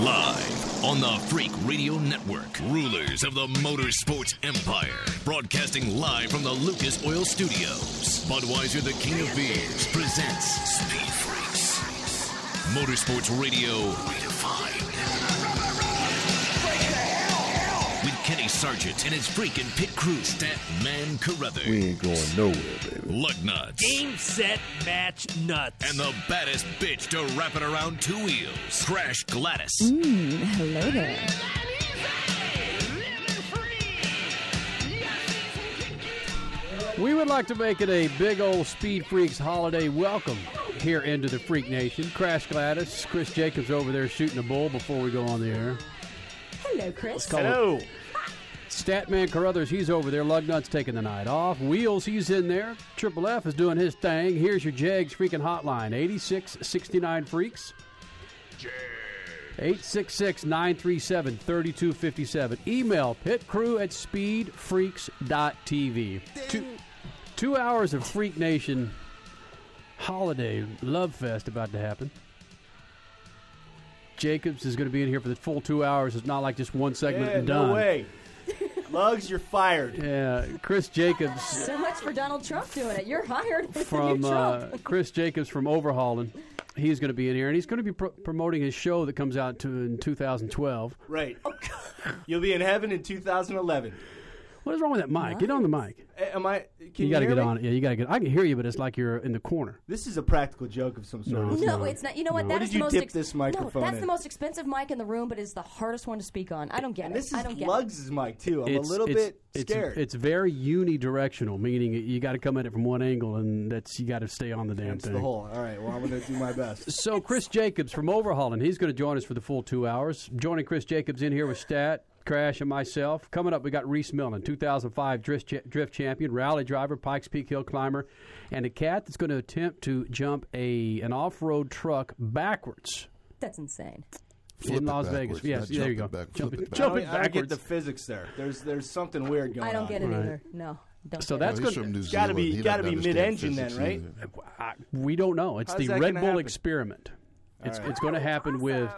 Live on the Freak Radio Network, rulers of the motorsports empire, broadcasting live from the Lucas Oil Studios. Budweiser, the king of beers, presents Speed Freaks. Motorsports Radio Sargent and his freaking pit crew, Stat Man Carruthers. We ain't going nowhere, baby. Lug Nuts. Game, set, match, nuts. And the baddest bitch to wrap it around two wheels, Crash Gladys. Mmm, Hello there. We would like to make it a big old Speed Freaks holiday welcome here into the Freak Nation. Crash Gladys, Chris Jacobs over there shooting a bull before we go on the air. Hello, Chris. call Hello. Statman Carruthers, he's over there. Lugnut's taking the night off. Wheels, he's in there. Triple F is doing his thing. Here's your Jegs freaking hotline 8669 Freaks. 866 937 3257. Email pitcrew at speedfreaks.tv. Two, two hours of Freak Nation holiday love fest about to happen. Jacobs is going to be in here for the full two hours. It's not like just one segment Yeah, and done. no way. Lugs, you're fired. Yeah, Chris Jacobs So much for Donald Trump doing it. You're hired from You're uh, Chris Jacobs from Overhauling. He's going to be in here, and he's going to be pro- promoting his show that comes out to in 2012. Right. You'll be in heaven in 2011. What is wrong with that mic? Get on the mic. Am I? Can You got to get me? on it. Yeah, you got to get. I can hear you, but it's like you're in the corner. This is a practical joke of some sort. No. isn't no, it? it's not. You know what? No. That What is did you the most dip ex- this microphone No, that's in? the most expensive mic in the room, but it's the hardest one to speak on. I don't get And it. this I is don't get Lugs' mic too. I'm it's a little it's, bit scared. It's very unidirectional, meaning you got to come at it from one angle, and that's you got to stay on the damn It's thing. the hole. All right. Well, I'm going to do my best. So Chris Jacobs from Overhauling, he's going to join us for the full two hours. Joining Chris Jacobs in here with Stat, Crash, and myself. Coming up, we got Rhys Millen, 2005 drift, cha- drift champion, rally driver, Pikes Peak hill climber, and a cat that's going to attempt to jump a an off-road truck backwards That's insane. Flip in Las Vegas. Yes, not there you go. jump it back, Jump it- it back. jump I it don't, I don't get the physics there. There's there's something weird going on. I don't get it Right. either. No. Don't So that's it. No, good. he's from New It's gotta be- gotta be mid-engine then, right? I, we don't know. It's How's the Red Bull happen? experiment. It's right. it's going to happen with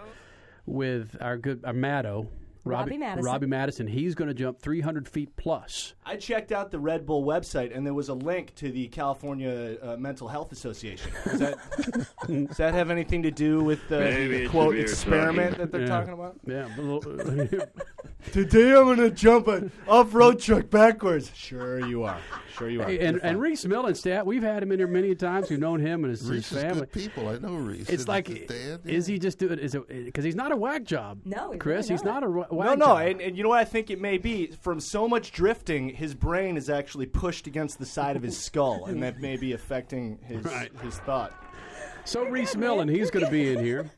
with our good our Maddo, Robbie Madison. Robbie Madison. He's going to jump 300 feet plus. I checked out the Red Bull website, and there was a link to the California uh, Mental Health Association. Does that, does that have anything to do with the quote experiment that they're Yeah. talking about? Yeah, a little- Today I'm going to jump an off-road truck backwards. Sure you are. Sure you are. Hey, and, and. Rhys Millen, stat, we've had him in here many times. We've known him and his, his Rhys is family. good people. I know Rhys. It's His- like, his is he just doing? Is it because he's not a whack job? No, he's Chris, really he's not. not a wha- whack No, no, and, and you know what I think it may be? From so much drifting, his brain is actually pushed against the side of his skull, and that may be affecting his Right. his thought. so Rhys Millen, he's going to be in here.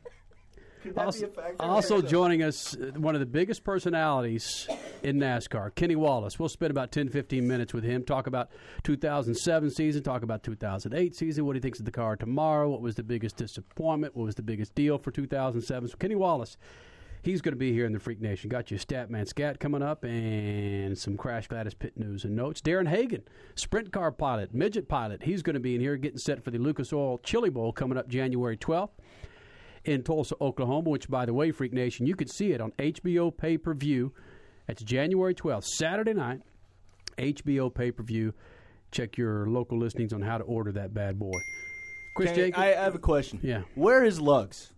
Could that be Also, also joining us, uh, one of the biggest personalities in NASCAR, Kenny Wallace. We'll spend about 10, 15 minutes with him, talk about 2007 season, talk about 2008 season, what he thinks of the car tomorrow, what was the biggest disappointment, what was the biggest deal for 2007. So Kenny Wallace, he's going to be here in the Freak Nation. Got you Statman Scat coming up and some Crash Gladys pit news and notes. Darren Hagen, sprint car pilot, midget pilot, he's going to be in here getting set for the Lucas Oil Chili Bowl coming up January 12th in Tulsa, Oklahoma, which, by the way, Freak Nation, you can see it on HBO pay per view. It's January 12th, Saturday night, HBO pay per view. Check your local listings on how to order that bad boy. Chris I have a question. Yeah. Where is Lugs?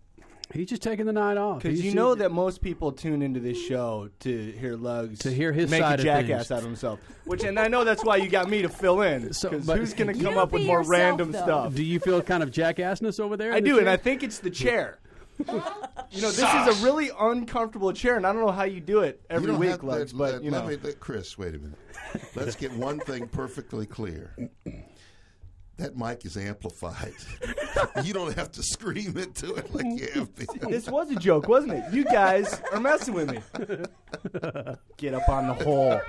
He's just taking the night off. Because you know that most people tune into this show to hear Lugs To hear his make side a of jackass things. out of himself. Which, and I know that's why you got me to fill in. Because but- who's going to come up with more yourself, random though. stuff? Do you feel kind of jackassness over there? I the do, and? I think it's the chair. you know, this is a really uncomfortable chair, and I don't know how you do it every week, Lugs, let, but let- you know. let me, let Chris, wait a minute. Let's get one thing perfectly clear. That mic is amplified. you don't have to scream into it like you have to. This was a joke, wasn't it? You guys are messing with me. Get up on the hole.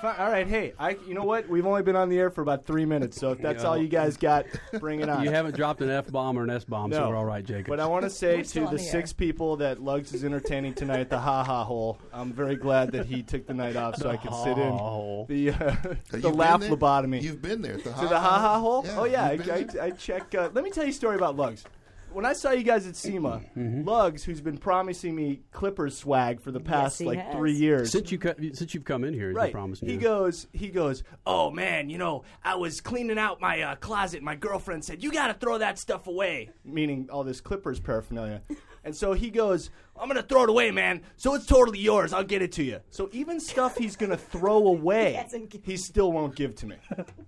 Fi- All right, hey, I. You know what? We've only been on the air for about three minutes, so if that's all you guys got, bring it on. You haven't dropped an F bomb or an S bomb, so No. we're all right, Jacob. But I want to say We're still to on the the six people that Lugs is entertaining tonight at the Ha Ha Hole, I'm very glad that he took the night off so I could sit in hole. the uh, Have the been laugh there? lobotomy. You've been there. at The to the Ha Ha Hole? Yeah, oh yeah, I, you've been I, there? I check. Uh, let me tell you a story about Lugs. When I saw you guys at SEMA, Mm-hmm. Lugs, who's been promising me Clippers swag for the past he like has. three years. Since you since you've come in here, he's been Right. He goes, he goes, oh man, you know, I was cleaning out my uh, closet. My girlfriend said, you got to throw that stuff away, meaning all this Clippers paraphernalia. and so he goes, I'm going to throw it away, man. So it's totally yours. I'll get it to you. So even stuff he's going to throw away, hasn't he still won't give to me.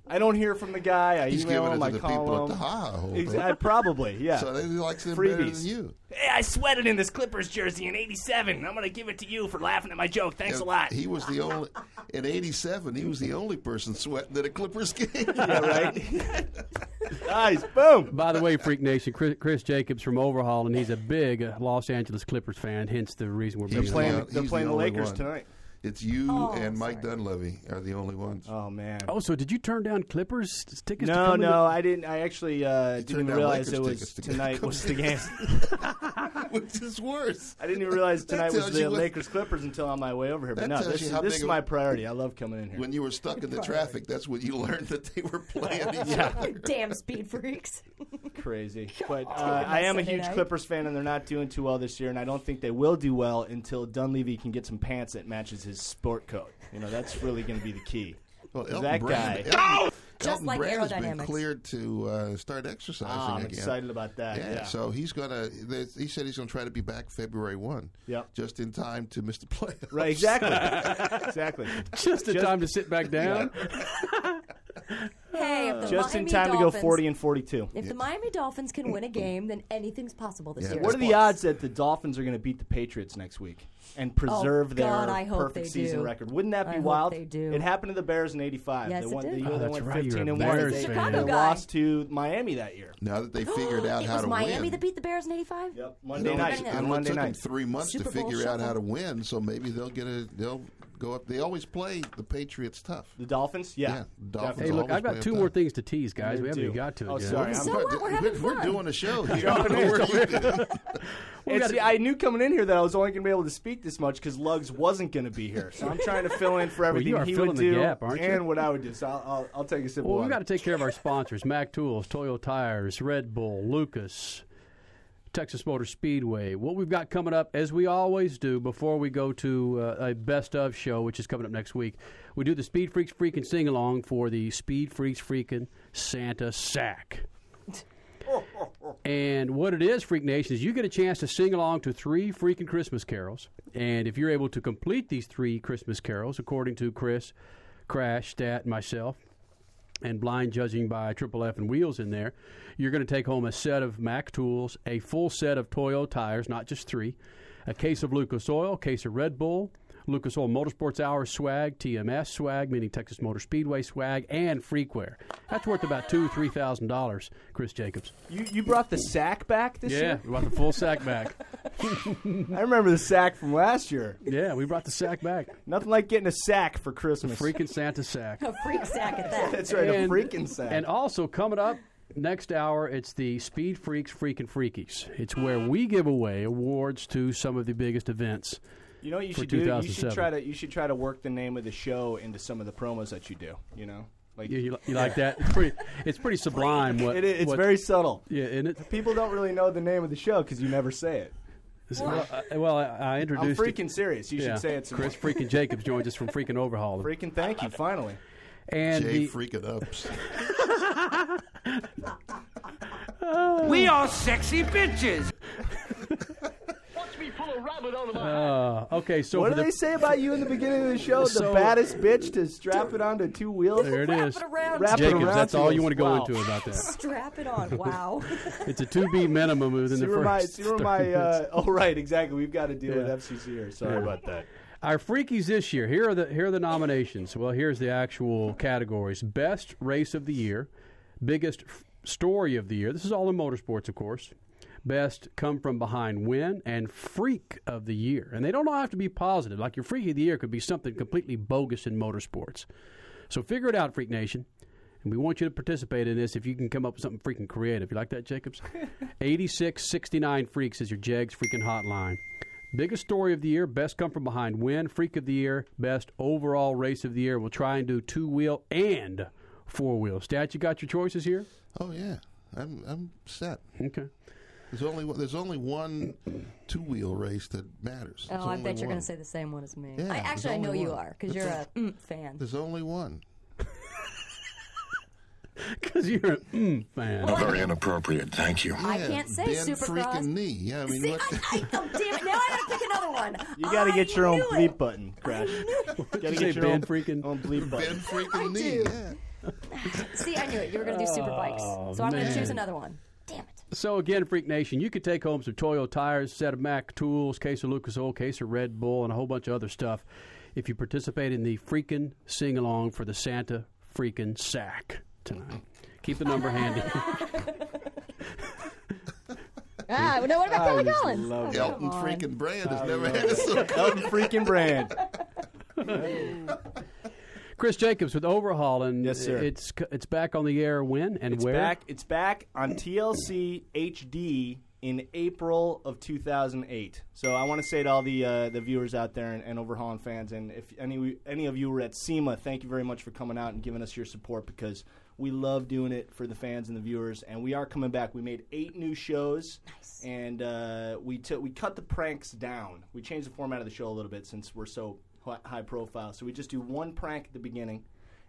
I don't hear from the guy. I He's email giving him. it I to the call people him. at the Ha hole. Exa- probably, yeah. So he likes them better Freebies. than you. Hey, I sweated in this Clippers jersey in '87. I'm gonna give it to you for laughing at my joke. Thanks a lot. He was the only in '87. He was the only person sweating at a Clippers game. yeah, right. nice, boom. By the way, Freak Nation, Chris, Chris Jacobs from Overhaul, and he's a big uh, Los Angeles Clippers fan. Hence the reason we're He's bringing playing- the- they're playing the only Lakers one. tonight. It's you Oh, and Mike sorry. Dunleavy are the only ones. Oh man. Oh, so did you turn down Clippers tickets? to no, come to no, the- I didn't. I actually uh, didn't even realize Lakers it was tickets to tonight come was the the game. Which is worse? I didn't even realize tonight was the you what- Lakers Clippers until on my way over here. But That no, this, is, this is of- my priority. I love coming in here. When you were stuck in the traffic, that's when you learned that they were playing each Yeah. other. Damn speed freaks. Crazy, but uh, I am a huge night. Clippers fan, and they're not doing too well this year. And I don't think they will do well until Dunleavy can get some pants that matches his sport coat. You know, that's really going to be the key. Well, 'Cause Elton that Brand, guy- Elton, Just Elton like Brand has been cleared to uh, start exercising Ah, I'm again. excited about that. Yeah, Yeah. so he's gonna. He said he's gonna try to be back February one. Yep. just in time to miss the playoffs. Right, exactly, exactly. Just in Just- time to sit back down. Hey, if the Just in Miami time to go 40 and 42. If the Miami Dolphins can win a game, then anything's possible this Yeah. year. What are the odds that the Dolphins are going to beat the Patriots next week and oh, preserve their Oh, God, I hope perfect they season do. record? Wouldn't that be I hope wild? they do. It happened to the Bears in '85. Yes, they it did. The year Oh, they that's went right, 15 you're and Bears one. They, they guy. lost to Miami that year. Now that they figured out how to Miami win, Miami that beat the Bears in '85. Yep, it Monday only, night. it Sunday Monday took them night. three months Super to Bowl figure out how to win. So maybe they'll get a. They'll go up. They always play the Patriots tough. The Dolphins? Yeah. Yeah, Dolphins Hey, look, I've got two more tough. things to tease, guys. Me we haven't even got to oh, it Oh, yet. sorry. So what? We're having we're, fun. doing a show here. Jumping in. Where are doing? We It's- gotta- I knew coming in here that I was only going to be able to speak this much because Lugs wasn't going to be here. So I'm trying to fill in for you everything are he filling would the do gap, aren't you? and what I would do. So I'll, I'll, I'll take a sip Well, of we've got to take care of our sponsors: Mac Tools, Toyo Tires, Red Bull, Lucas, Texas Motor Speedway. What we've got coming up, as we always do, before we go to uh, a best of show, which is coming up next week, we do the Speed Freaks Freaking Sing Along for the Speed Freaks Freaking Santa Sack. And what it is, Freak Nation, is you get a chance to sing along to three freaking Christmas carols. And if you're able to complete these three Christmas carols, according to Chris, Crash, Stat, and myself, and blind judging by Triple F and wheels in there, you're going to take home a set of Mac tools, a full set of Toyo tires, not just three, a case of Lucas Oil, a case of Red Bull, Lucas Oil Motorsports Hour swag, TMS swag, meaning Texas Motor Speedway swag, and freakware. That's worth about two, three thousand dollars, Chris Jacobs. You, you brought the sack back this year. Yeah, year? we brought the full sack back. I remember the sack from last year. Yeah, we brought the sack back. Nothing like getting a sack for Christmas. Freaking Santa sack. A freak sack at that. That's right, And- a freaking sack. And also coming up next hour, it's the Speed Freaks Freaking Freakies. It's where we give away awards to some of the biggest events. You know what you should do? You should try to you should try to work the name of the show into some of the promos that you do. You know, like You, you, you like that? It's pretty, it's pretty sublime. What it, it's what- very subtle. yeah, and it, People don't really know the name of the show because you never say it. well, I, well, I, I I'm introduced. it- freaking serious. You yeah, should say it. some Chris more. freaking Jacobs joins us from freaking Overhaul. Freaking thank you. Finally, And Jay the, freaking ups. We are sexy bitches. uh, okay, so what do the, they say about you in the beginning of the show? So- the baddest bitch to strap it onto two wheels. there it Wrap is. it around. Wrap it Jacobs, around that's all you. you want to go Wow. into about that. Strap it on. Wow. It's a two B minimum within See the where my, first. see where my uh, oh right exactly. We've got to deal Yeah. with FCC here. Sorry about that. Our freakies this year. Here are the here are the nominations. Well, here's the actual categories: best race of the year, biggest f- story of the year. This is all in motorsports, of course. Best come from behind win and freak of the year. And they don't all have to be positive. Like your freak of the year could be something completely bogus in motorsports. So figure it out, Freak Nation. And we want you to participate in this if you can come up with something freaking creative. You like that, Jacobs? 8669 Freaks is your Jegs freaking hotline. Biggest story of the year, best come from behind win, freak of the year, best overall race of the year. We'll try and do two wheel and four wheel. Stat, you got your choices here? Oh yeah, I'm I'm set. Okay. There's only one- there's only one two wheel race that matters. There's Oh, I only bet you're going to say the same one as me. Yeah, I, actually, I know only you are because you're right. a mm, fan. There's only one. Because you're a mm fan. Very inappropriate, thank you. I Yeah, can't say Ben Supercross. freaking knee. Yeah, I mean, See, what? I, I, oh, damn it! Now I gotta pick another one. You got to I get your own knew bleep it. button, Crash. Got to you get say, your Ben own freaking- own bleep Ben freaking knee. Yeah. See, I knew it. You were gonna do super bikes, so I'm gonna choose another one. Damn it! So again, Freak Nation, you could take home some Toyo tires, set of Mac tools, case of Lucas Oil, case of Red Bull, and a whole bunch of other stuff if you participate in the freaking sing along for the Santa freaking sack tonight. Keep the number handy. Ah, no, what about Kelly Collins? love Oh, Elton freaking Brand has never had a so Elton freaking brand. Chris Jacobs with Overhauling. Yes, sir. It's it's back on the air when and It's where? back. It's back on TLC HD in April of 2008. So I want to say to all the uh, the viewers out there and, and Overhauling fans, and if any any of you were at SEMA, thank you very much for coming out and giving us your support because we love doing it for the fans and the viewers. And we are coming back. We made eight new shows, nice. and uh, we took we cut the pranks down. We changed the format of the show a little bit since we're so hi- high profile. So we just do one prank at the beginning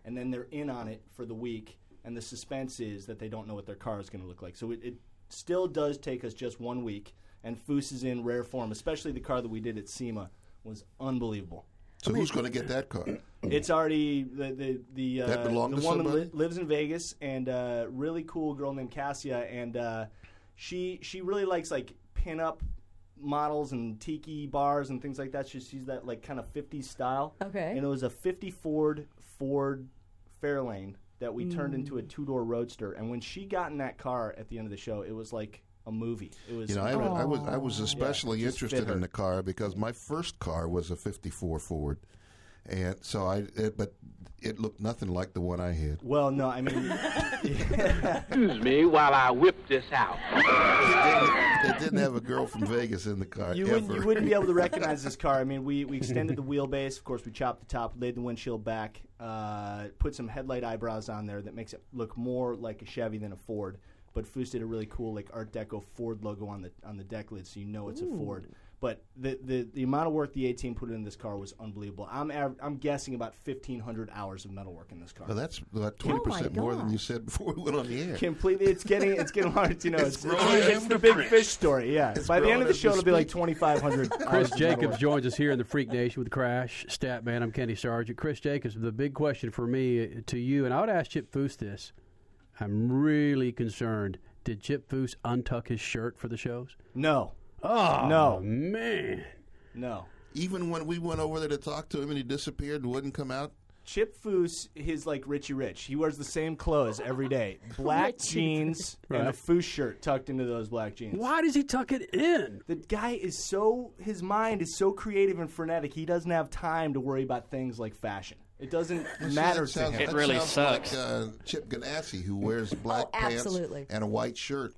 and then they're in on it for the week, and the suspense is that they don't know what their car is going to look like. So it, it still does take us just one week, and Foose is in rare form, especially the car that we did at SEMA was unbelievable. So who's going to get that car? It's already the the the, uh, the woman somebody? lives in Vegas, and uh, really cool girl named Cassia, and uh, she she really likes like pin up models and tiki bars and things like that. She sees that like kind of 50s style. Okay. And it was a 50 Ford Ford Fairlane that we turned into a Mm. two door roadster. And when she got in that car at the end of the show, it was like a movie. It was You know, I, I was I was especially just fit interested in the car because my first car was a '54 Ford, and so I. It, but it looked nothing like the one I had. well, no, I mean, Excuse me while I whip this out. It didn't have a girl from Vegas in the car You ever. wouldn't, you wouldn't be able to recognize this car. I mean, we, we extended the wheelbase. Of course, we chopped the top, laid the windshield back, uh, put some headlight eyebrows on there that makes it look more like a Chevy than a Ford. But Foose did a really cool like Art Deco Ford logo on the on the deck lid, so you know it's a Ford. But the, the the amount of work the A team put in this car was unbelievable. I'm av- I'm guessing about 1,500 hours of metal work in this car. Well, that's about Oh twenty my percent more than you said before we went on the air. completely it's getting it's getting hard to know it's, growing it's, the big after fish story yeah by the end of the show it'll be like 2500 Chris hours Jacobs work. joins us here in the Freak Nation with Crash Stat Man. I'm Kenny Sargent. Chris Jacobs, the big question for me uh, to you, and I would ask Chip Foose this. I'm really concerned. Did Chip Foose untuck his shirt for the shows? no Oh No. man! no Even when we went over there to talk to him and he disappeared and wouldn't come out, Chip Foose is like Richie Rich. He wears the same clothes every day: black Richie jeans and a Right. Foose shirt tucked into those black jeans. Why does he tuck it in? The guy is so his mind is so creative and frenetic. He doesn't have time to worry about things like fashion. It doesn't matter that to him. that really sucks. Like, uh, Chip Ganassi, who wears black Oh, pants absolutely. and a white shirt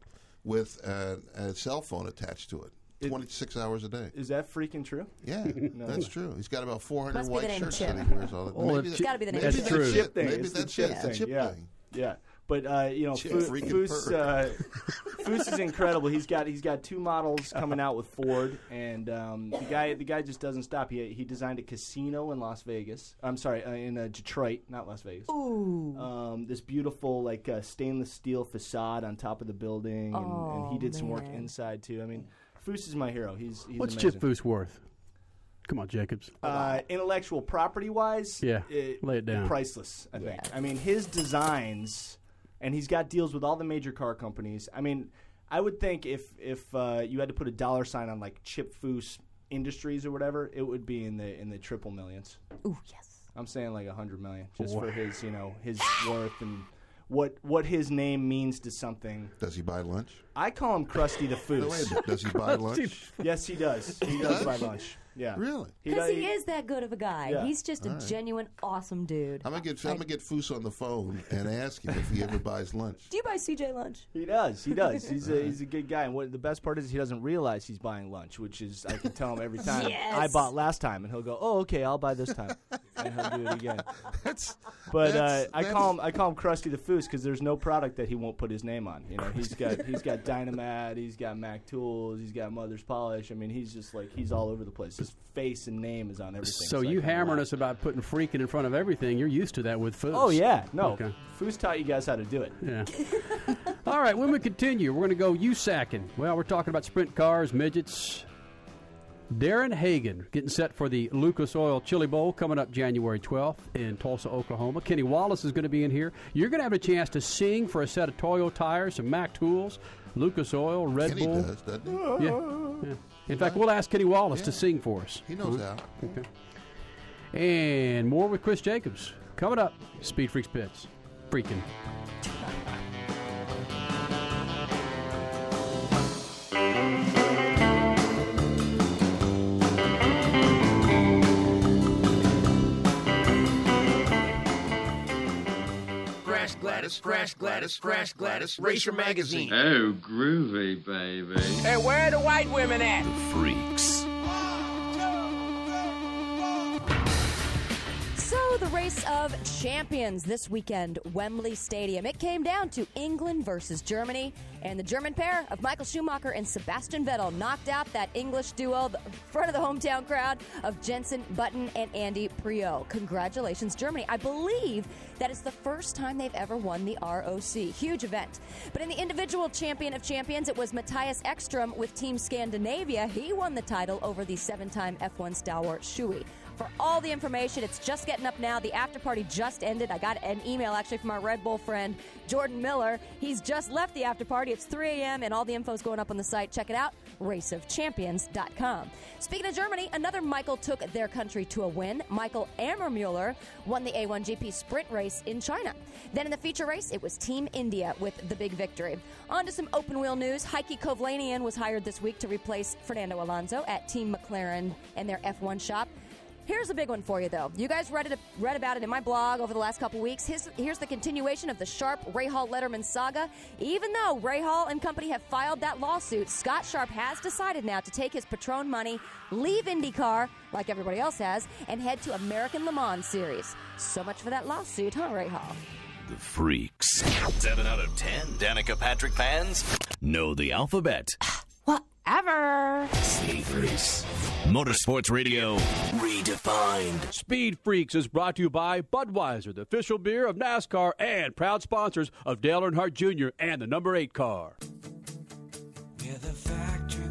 with uh, a cell phone attached to it. 26 hours a day. Is that freaking true? Yeah, that's true. He's got about 400 Must white shirts Chip. that he wears all the time. Well, Maybe if that's, Chip- Gotta be the name maybe Chip. that's true. Chip. thing. Maybe It's the that's chip it. It's thing. chip yeah. thing. Yeah. But uh, you know, Chip Foose, uh, Foose is incredible. He's got he's got two models coming out with Ford, and um, the guy the guy just doesn't stop. He he designed a casino in Las Vegas. I'm sorry, uh, in uh, Detroit, not Las Vegas. Ooh. Um, this beautiful like uh, stainless steel facade on top of the building, and, and he Oh, did some work inside too. I mean, Foose is my hero. He's, he's What's amazing. Chip Foose worth? Come on, Jacobs. Uh, intellectual property wise, Yeah, lay it down. Priceless, I think. Yes. I mean, his designs, and he's got deals with all the major car companies. I mean, I would think if if uh, you had to put a dollar sign on like Chip Foose Industries or whatever, it would be in the in the triple millions. Ooh, yes. I'm saying like a hundred million, just for his you know his worth and what what his name means to something. Does he buy lunch? I call him Krusty the No, wait Foose. minute. Does he buy lunch? yes, he does. He does buy lunch. Yeah. Really? Because does- he is that good of a guy. Yeah. He's just a genuine, awesome dude. I'm gonna get I'm gonna get Foose on the phone and ask him if he ever buys lunch. Do you buy CJ lunch? He does. He does. He's a he's a good guy. And what the best part is he doesn't realize he's buying lunch, which is I can tell him every time. Yes. I bought last time, and he'll go, "Oh, okay, I'll buy this time," and he'll do it again. That's But uh, That's- I call him I call him Krusty the Foose because there's no product that he won't put his name on. You know, he's got he's got Dynamat, he's got Mac Tools, he's got Mother's Polish. I mean, he's just like he's all over the place. His face and name is on everything. So I you kinda hammering us about putting freaking in front of everything. You're used to that with food. Oh yeah, no. Okay. Foose taught you guys how to do it. Yeah. All right, when we continue, we're going to go USACing. Well, we're talking about sprint cars, midgets. Darren Hagen getting set for the Lucas Oil Chili Bowl coming up January 12th in Tulsa, Oklahoma. Kenny Wallace is going to be in here. You're going to have a chance to sing for a set of Toyo tires, some Mac tools, Lucas Oil, Red Kenny Bull. does, doesn't he? Yeah. yeah. In fact, we'll ask Kenny Wallace to sing for us. He knows mm-hmm. how. Okay. And more with Chris Jacobs coming up. Speed Freaks Pits. Freaking. Crash Gladys, Crash Gladys, Crash Gladys, Racer Magazine. Oh, groovy, baby. Hey, where are the white women at? The Freaks. The race of champions this weekend, Wembley Stadium. It came down to England versus Germany, and the German pair of Michael Schumacher and Sebastian Vettel knocked out that English duo, the front of the hometown crowd of Jensen Button and Andy Priaulx. Congratulations, Germany. I believe that is the first time they've ever won the ROC. Huge event. But in the individual champion of champions, it was Mattias Ekstrom with Team Scandinavia. He won the title over the seven time F1 stalwart Shui. For all the information, it's just getting up now. The after party just ended. I got an email actually from our Red Bull friend, Jordan Miller. He's just left the after party. It's 3 a.m., and all the info's going up on the site. Check it out, raceofchampions.com. Speaking of Germany, another Michael took their country to a win. Michael Ammermuller won the A1GP sprint race in China. Then in the feature race, it was Team India with the big victory. On to some open wheel news. Heikki Kovalainen was hired this week to replace Fernando Alonso at Team McLaren and their F1 shop. Here's a big one for you, though. You guys read it, read about it in my blog over the last couple weeks. His, here's the continuation of the Sharp Rahal Letterman saga. Even though Rahal and company have filed that lawsuit, Scott Sharp has decided now to take his Patron money, leave IndyCar like everybody else has, and head to American Le Mans Series. So much for that lawsuit, huh, Rahal? The Freaks. 7 out of 10 Danica Patrick fans know the alphabet. Whatever. Speed Freaks. Motorsports Radio redefined. Speed Freaks is brought to you by Budweiser, the official beer of NASCAR and proud sponsors of Dale Earnhardt Jr. and the number 8 car. We're the factory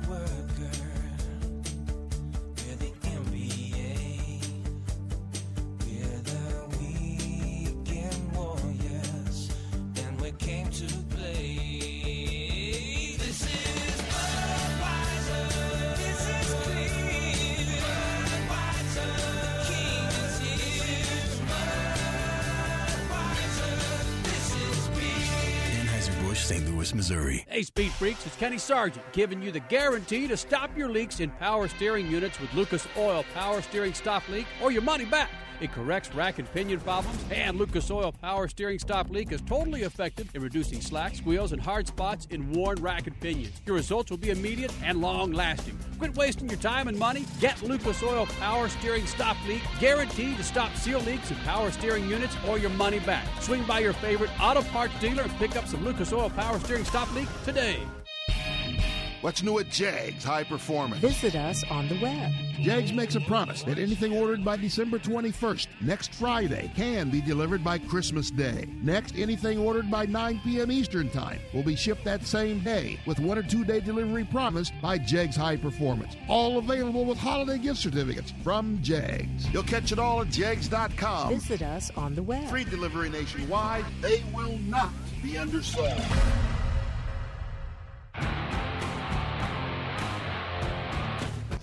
St. Missouri. Hey, Speed Freaks, it's Kenny Sargent giving you the guarantee to stop your leaks in power steering units with Lucas Oil Power Steering Stop Leak or your money back. It corrects rack and pinion problems, and Lucas Oil Power Steering Stop Leak is totally effective in reducing slack, squeals, and hard spots in worn rack and pinions. Your results will be immediate and long lasting. Quit wasting your time and money. Get Lucas Oil Power Steering Stop Leak, guaranteed to stop seal leaks in power steering units or your money back. Swing by your favorite auto parts dealer and pick up some Lucas Oil Power Steering Stop Leak today. What's new at Jegs High Performance? Visit us on the web. Jegs makes a promise that anything ordered by December 21st, next Friday, can be delivered by Christmas Day. Next, anything ordered by 9 p.m. Eastern Time will be shipped that same day with one or two day delivery promised by Jegs High Performance. All available with holiday gift certificates from Jegs. You'll catch it all at Jegs.com. Visit us on the web. Free delivery nationwide. They will not be undersold.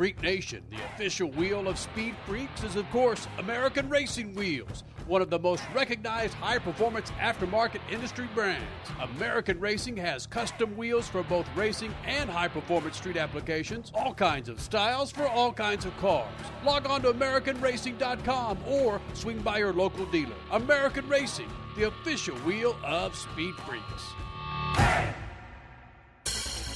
Freak Nation, the official wheel of Speed Freaks, is of course American Racing Wheels. one of the most recognized high performance aftermarket industry brands. American Racing has custom wheels for both racing and high performance street applications, all kinds of styles for all kinds of cars. Log on to AmericanRacing.com or swing by your local dealer. American Racing, the official wheel of Speed Freaks.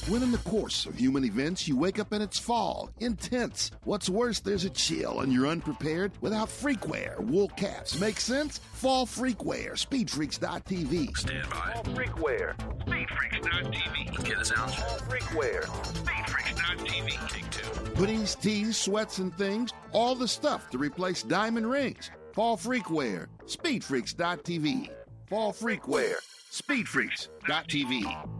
When in the course of human events, you wake up and it's fall, intense. What's worse, there's a chill and you're unprepared without freakwear, wool caps. Make sense? Fall freakwear, speedfreaks.tv. Stand by. All freakware. Speedfreaks.tv. Get us out. All freakware. Speedfreaks.tv. Take two. Hoodies, tees, sweats, and things, all the stuff to replace diamond rings. Fall freakwear, speedfreaks.tv. Fall freakwear, speedfreaks.tv.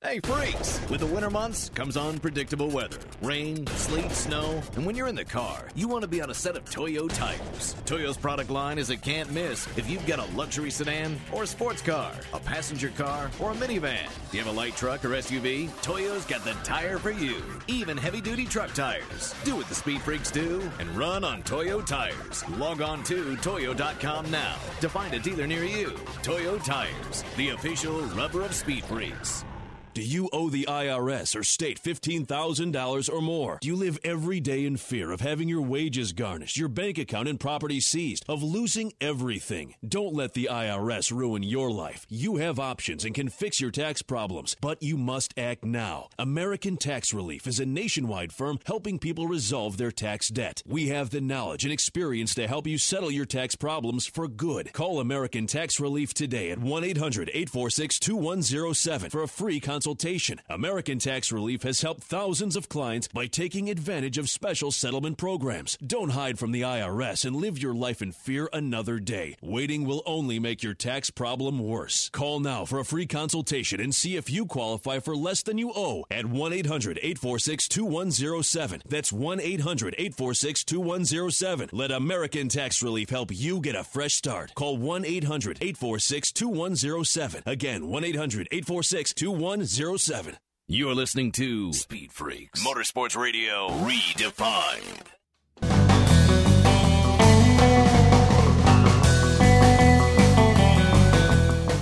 Hey, freaks! With the winter months comes unpredictable weather rain, sleet, snow, and when you're in the car, you want to be on a set of Toyo tires. Toyo's product line is a can't miss if you've got a luxury sedan or a sports car, a passenger car, or a minivan. Do you have a light truck or SUV? Toyo's got the tire for you, even heavy duty truck tires. Do what the speed freaks do and run on Toyo tires. Log on to Toyo.com now to find a dealer near you. Toyo Tires, the official rubber of speed freaks. Do you owe the IRS or state $15,000 or more? Do you live every day in fear of having your wages garnished, your bank account and property seized, of losing everything? Don't let the IRS ruin your life. You have options and can fix your tax problems, but you must act now. American Tax Relief is a nationwide firm helping people resolve their tax debt. We have the knowledge and experience to help you settle your tax problems for good. Call American Tax Relief today at 1 800 846 2107 for a free consultation. American Tax Relief has helped thousands of clients by taking advantage of special settlement programs. Don't hide from the IRS and live your life in fear another day. Waiting will only make your tax problem worse. Call now for a free consultation and see if you qualify for less than you owe at 1 800 846 2107. That's 1 800 846 2107. Let American Tax Relief help you get a fresh start. Call 1 800 846 2107. Again, 1 800 846 2107. You're listening to Speed Freaks Motorsports Radio Redefined.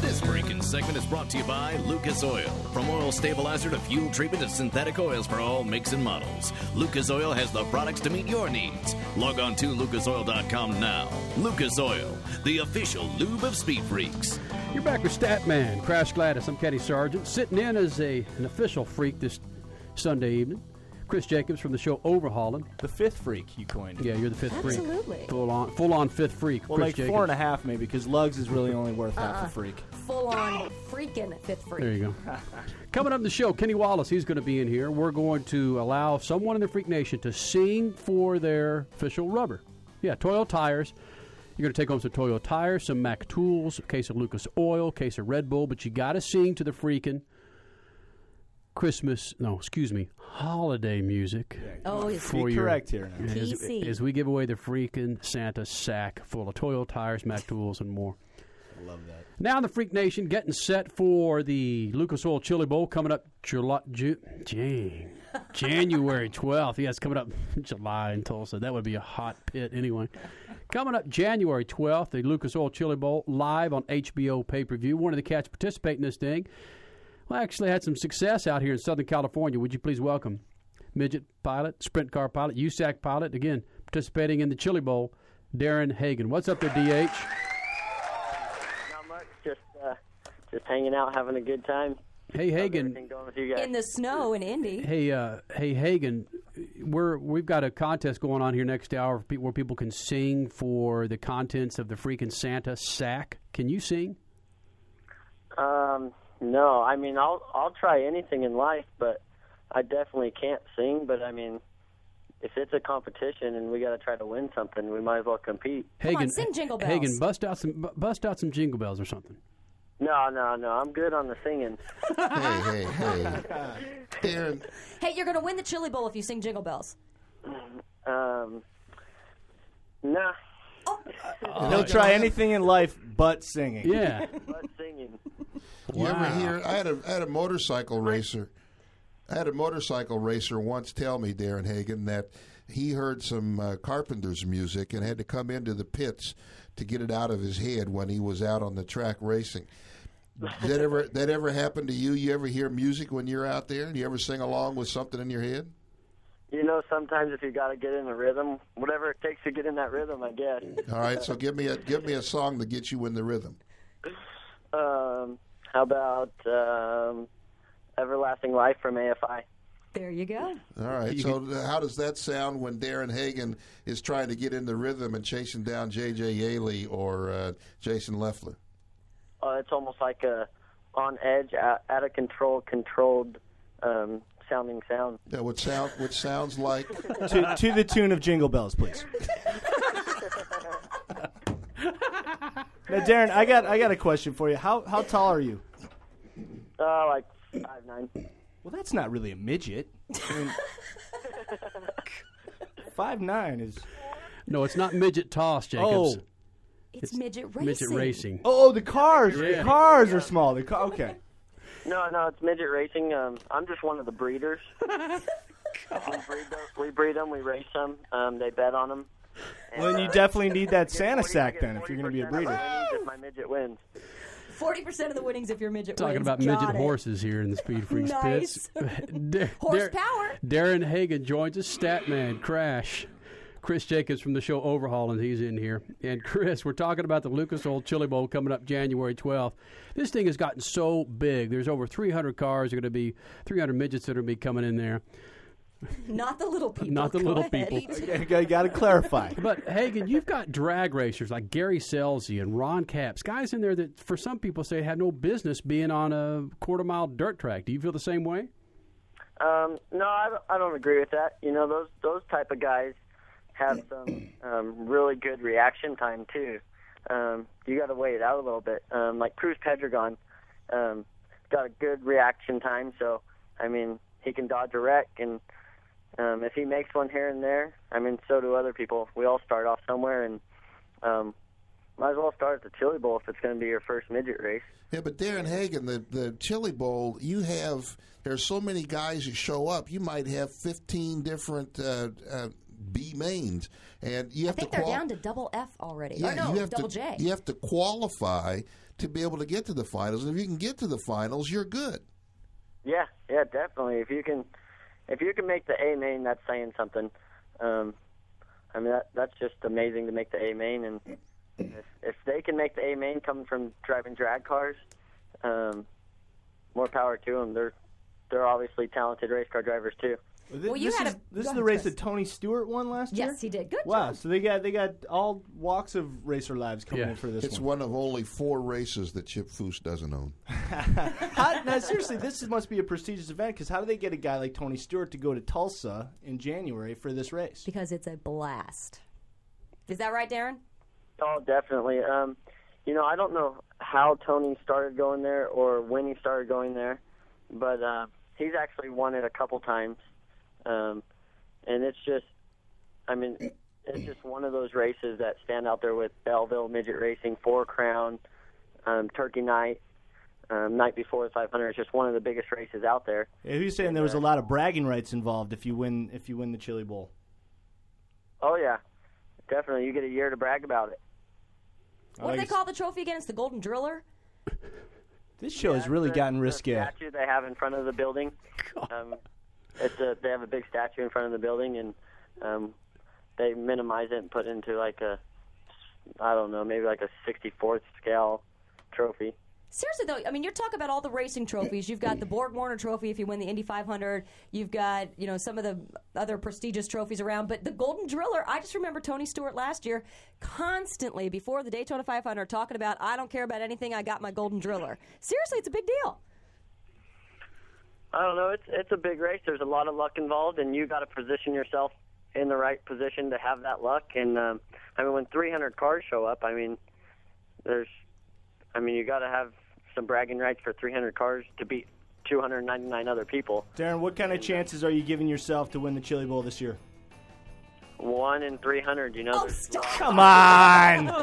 This freaking segment is brought to you by Lucas Oil. From oil stabilizer to fuel treatment to synthetic oils for all makes and models, Lucas Oil has the products to meet your needs. Log on to lucasoil.com now. Lucas Oil, the official lube of Speed Freaks. You're back with Statman, Crash Gladys. I'm Kenny Sargent. Sitting in as a an official freak this Sunday evening. Chris Jacobs from the show Overhauling. The fifth freak you coined. Yeah, you're the fifth freak. Absolutely. Full on, full on fifth freak. Well, Chris like Jacobs. four and a half maybe, because Lugs is really only worth half Uh-uh. a freak. Full on freaking fifth freak. There you go. Coming up in the show, Kenny Wallace, he's going to be in here. We're going to allow someone in the Freak Nation to sing for their official rubber. Yeah, Toyo tires. You're going to take home some Toyo tires, some Mac tools, a case of Lucas Oil, a case of Red Bull, but you got to sing to the freaking Christmas, no, excuse me, holiday music. Oh, yes. for your- correct here now. As, as we give away the freaking Santa sack full of Toyo tires, Mac tools, and more. I love that. Now the Freak Nation, getting set for the Lucas Oil Chili Bowl coming up July, Ju- Jane, January 12th. Yeah, it's coming up July in Tulsa. That would be a hot pit anyway. Coming up January 12th, the Lucas Oil Chili Bowl live on HBO pay per view. Of the cats participating in this thing. Well, actually had some success out here in Southern California. Would you please welcome midget pilot, sprint car pilot, USAC pilot, again participating in the Chili Bowl, Darren Hagen. What's up there, DH? Not much. Just uh, just hanging out, having a good time. Hey How's Hagen. everything going with you guys? In the snow in Indy. Hey, uh, hey Hagen, we're we've got a contest going on here next hour where people can sing for the contents of the freaking Santa sack. Can you sing? Um, no, I mean I'll I'll try anything in life, but I definitely can't sing. But I mean, if it's a competition and we got to try to win something, we might as well compete. Hagen, sing Jingle Bells. Hagen, bust out some bust out some jingle bells or something. No, no, no. I'm good on the singing. Hey, hey, hey. Darren, Hey, you're going to win the Chili Bowl if you sing Jingle Bells. Um, nah. He'll try anything in life but singing. Yeah. But singing. you ever hear? I had a I had a motorcycle racer I had a motorcycle racer once tell me, Darren Hagen, that he heard some uh, Carpenter's music and had to come into the pits to get it out of his head when he was out on the track racing. That ever that ever happen to you? You ever hear music when you're out there? Do you ever sing along with something in your head? You know, sometimes if you got to get in the rhythm, whatever it takes to get in that rhythm, I guess. All right, so give me a give me a song to get you in the rhythm. Um, how about um, "Everlasting Life" from AFI? There you go. All right. So how does that sound when Darren Hagen is trying to get in the rhythm and chasing down J.J. Yeley or uh, Jason Leffler? Uh, it's almost like a on edge, out, out of control, controlled um, sounding sound. Yeah, which sound which sounds like to, to the tune of Jingle Bells, please. now, Darren, I got I got a question for you. How how tall are you? Uh, like five nine. Well, that's not really a midget. I mean, five nine is. No, it's not midget toss, Jacobs. Oh. It's, midget racing. Midget racing. Oh, the cars. The Yeah. cars are small. The car, okay. No, no, it's midget racing. Um, I'm just one of the breeders. we, breed those, we breed them. We race them. Um, they bet on them. Well, then you definitely need that Santa sack then if you're going to be a breeder. If my midget wins. Forty percent of the winnings if your midget Talking wins. about Got midget it. horses here in the Speed Freaks Nice. pits. Dar- Horsepower. Darren Hagen joins us. Statman Crash. Chris Jacobs from the show Overhauling, he's in here. And Chris, we're talking about the Lucas Oil Chili Bowl coming up January 12th. This thing has gotten so big. There's over 300 cars. There are going to be 300 midgets that are going to be coming in there. Not the little people. Not the Go little ahead. people. You got to clarify. But Hagen, you've got drag racers like Gary Scelzi and Ron Capps, guys in there that for some people say have no business being on a quarter mile dirt track. Do you feel the same way? Um, no, I don't, I don't agree with that. You know, those those type of guys have some um, really good reaction time too. Um, you got to wait it out a little bit. Um, like Cruz Pedregon, um, got a good reaction time, so I mean he can dodge a wreck, and um, if he makes one here and there, I mean so do other people. We all start off somewhere, and um, might as well start at the Chili Bowl if it's going to be your first midget race. Yeah, but Darren Hagen, the the Chili Bowl, you have there's so many guys who show up. You might have 15 different uh, uh, B mains, and you have I have think to they're qual- down to double F already. Yeah, or no, you have double to, J. You have to qualify to be able to get to the finals, and if you can get to the finals, you're good. Yeah, yeah, definitely. If you can, if you can make the A main, that's saying something. Um, I mean, that that's just amazing to make the A main, and if, if they can make the A main coming from driving drag cars, um, more power to them. They're they're obviously talented race car drivers too. This, Well, you this had is, a- this is the race Chris. that Tony Stewart won last year. Yes, he did. Good Wow, job. so they got they got all walks of racer lives coming Yeah. in for this It's one. one of only four races that Chip Foose doesn't own. How, now, seriously, this is- must be a prestigious event because how do they get a guy like Tony Stewart to go to Tulsa in January for this race? Because it's a blast. Is that right, Darren? Oh, definitely. Um, you know, I don't know how Tony started going there or when he started going there, but uh, he's actually won it a couple times, um, and it's just, I mean, it's just one of those races that stand out there with Belleville Midget Racing, Four Crown, um, Turkey Night, um, night before the 500. It's just one of the biggest races out there. Yeah, who's saying there was a lot of bragging rights involved if you win if you win the Chili Bowl? Oh yeah, definitely. You get a year to brag about it. What do they call the trophy again? It's the Golden Driller. This show has really the- gotten the statue they have in front of the building. Um, it's a, they have a big statue in front of the building, and um, they minimize it and put it into like a, I don't know, maybe like a 64th scale trophy. Seriously though, I mean, you're talking about all the racing trophies. You've got the Borg Warner Trophy if you win the Indy 500. You've got you know some of the other prestigious trophies around. But the Golden Driller, I just remember Tony Stewart last year constantly before the Daytona 500 talking about I don't care about anything. I got my Golden Driller. Seriously, it's a big deal. I don't know. It's it's a big race. There's a lot of luck involved, and you got to position yourself in the right position to have that luck. And um, I mean, when 300 cars show up, I mean, there's, I mean, you got to have some bragging rights for 300 cars to beat 299 other people. Darren, what kind of chances are you giving yourself to win the Chili Bowl this year? One in 300. You know, there's Come on, come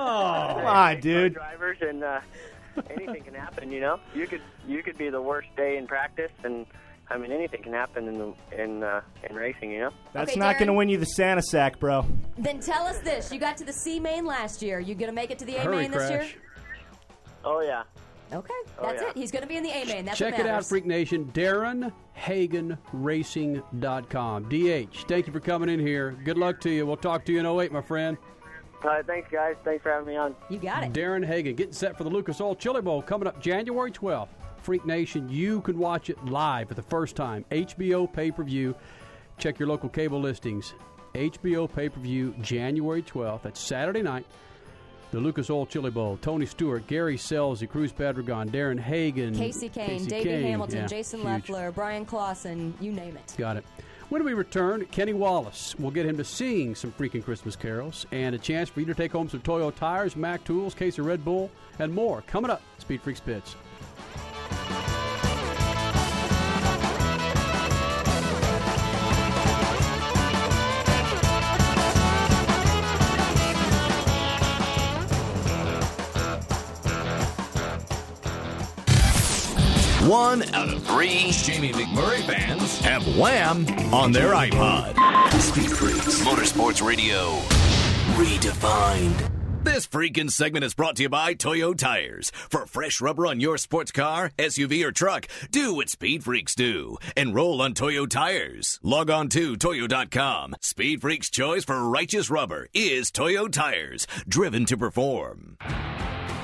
on, dude. drivers, and uh, anything can happen. You know, you could you could be the worst day in practice, and I mean, anything can happen in the in uh, in racing, you know. That's Okay, not going to win you the Santa sack, bro. Then tell us this: you got to the C main last year. You gonna make it to the A Hurry, main this year? Crash. Oh yeah. Okay, Oh, that's yeah. it. He's gonna be in the A main. That's Check what it out. Freak Nation. DarrenHagenRacing.com. DH, thank you for coming in here. Good luck to you. We'll talk to you in 08, my friend. All right, thanks guys. Thanks for having me on. You got it. Darren Hagen getting set for the Lucas Oil Chili Bowl coming up January 12th. Freak Nation, you can watch it live for the first time. HBO pay per view. Check your local cable listings. HBO pay per view January 12th. That's Saturday night. The Lucas Oil Chili Bowl. Tony Stewart, Gary Scelzi, Cruz Pedregon, Darren Hagen, Kasey Kahne, Kasey Davey Kahne. Hamilton, Yeah, Jason huge. Leffler, Bryan Clauson, you name it. Got it. When we return, Kenny Wallace. We'll get him to sing some freaking Christmas carols and a chance for you to take home some Toyo tires, Mac tools, case of Red Bull, and more. Coming up, Speed Freaks Pits. One out of three Jamie McMurray fans have Wham on their iPod. Speed Freaks Motorsports Radio redefined. This freaking segment is brought to you by Toyo Tires. For fresh rubber on your sports car, SUV, or truck, do what Speed Freaks do. Enroll on Toyo Tires. Log on to Toyo.com. Speed Freaks' choice for righteous rubber is Toyo Tires, driven to perform.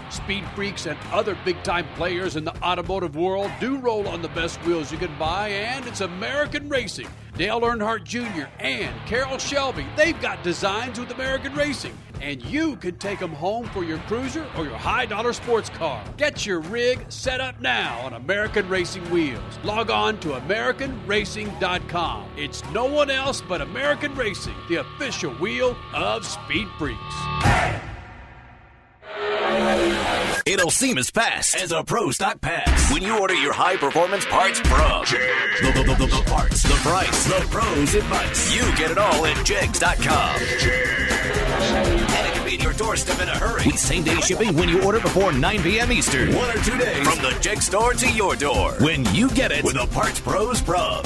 Speed freaks and other big time players in the automotive world do roll on the best wheels you can buy, and it's American Racing. Dale Earnhardt Jr. and Carroll Shelby, they've got designs with American Racing. And you can take them home for your cruiser or your high dollar sports car. Get your rig set up now on American Racing Wheels. Log on to AmericanRacing.com. It's no one else but American Racing, the official wheel of Speed Freaks. It'll seem as fast as a Pro Stock Pass when you order your high performance parts from the, the, the, the, the parts, the price, the pros advice. You get it all at Jegs.com. And it can be at your doorstep in a hurry with same day shipping when you order before 9 p.m. Eastern. One or two days from the Jeg store to your door when you get it with a Parts Pros from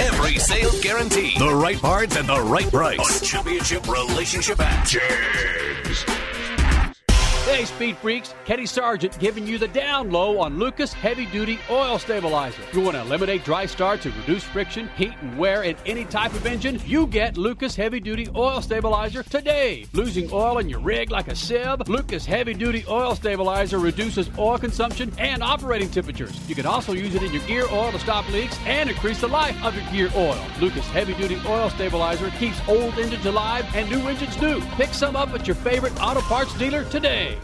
Every sale guaranteed. The right parts at the right price. A championship relationship app. Jegs. Hey, Speed Freaks, Kenny Sargent giving you the down low on Lucas Heavy Duty Oil Stabilizer. You want to eliminate dry starts and reduce friction, heat, and wear in any type of engine? You get Lucas Heavy Duty Oil Stabilizer today. Losing oil in your rig like a sieve? Lucas Heavy Duty Oil Stabilizer reduces oil consumption and operating temperatures. You can also use it in your gear oil to stop leaks and increase the life of your gear oil. Lucas Heavy Duty Oil Stabilizer keeps old engines alive and new engines new. Pick some up at your favorite auto parts dealer today.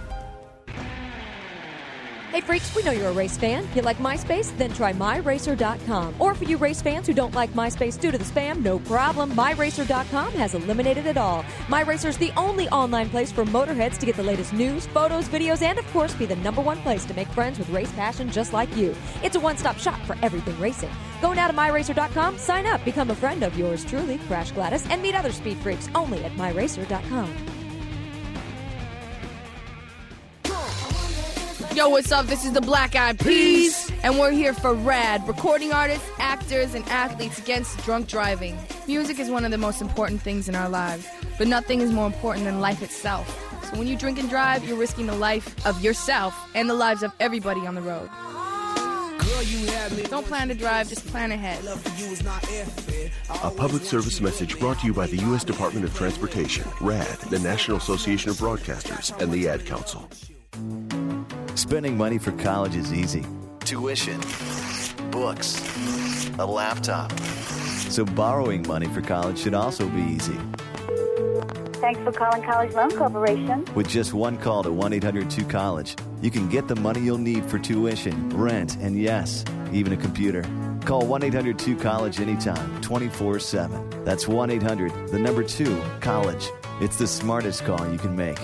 Hey freaks, we know you're a race fan. You like MySpace? Then try MyRacer.com. Or for you race fans who don't like MySpace due to the spam, no problem. MyRacer.com has eliminated it all. MyRacer's the only online place for motorheads to get the latest news, photos, videos, and of course be the number one place to make friends with race passion just like you. It's a one-stop shop for everything racing. Go now to MyRacer.com, sign up, become a friend of yours truly, Crash Gladys, and meet other speed freaks only at MyRacer.com. Yo, what's up? This is the Black Eyed Peas, and we're here for RAD, recording artists, actors, and athletes against drunk driving. Music is one of the most important things in our lives, but nothing is more important than life itself. So when you drink and drive, you're risking the life of yourself and the lives of everybody on the road. Don't plan to drive, just plan ahead. A public service message brought to you by the U.S. Department of Transportation, RAD, the National Association of Broadcasters, and the Ad Council. Spending money for college is easy. Tuition, books, a laptop. So borrowing money for college should also be easy. Thanks for calling College Loan Corporation. With just one call to 1 800 2 College, you can get the money you'll need for tuition, rent, and yes, even a computer. Call 1 800 2 College anytime, 24 7. That's 1 800, the number 2, College. It's the smartest call you can make.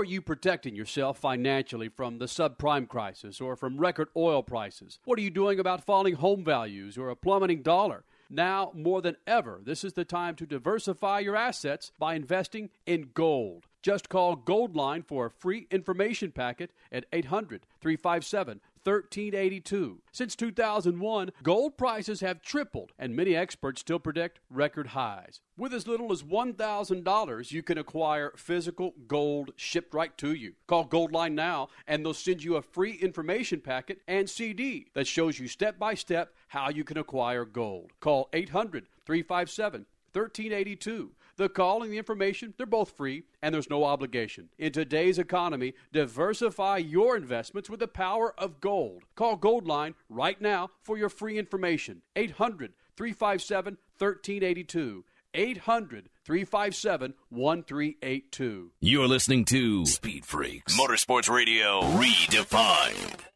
Are you protecting yourself financially from the subprime crisis or from record oil prices? What are you doing about falling home values or a plummeting dollar? Now, more than ever, this is the time to diversify your assets by investing in gold. Just call Goldline for a free information packet at 800 357 1382. Since 2001, gold prices have tripled, and many experts still predict record highs. With as little as $1,000, you can acquire physical gold shipped right to you. Call Goldline now, and they'll send you a free information packet and CD that shows you step by step how you can acquire gold. Call 800 357 1382. The call and the information, they're both free and there's no obligation. In today's economy, diversify your investments with the power of gold. Call Goldline right now for your free information. 800 357 1382. 800 357 1382. You're listening to Speed Freaks Motorsports Radio Redefined.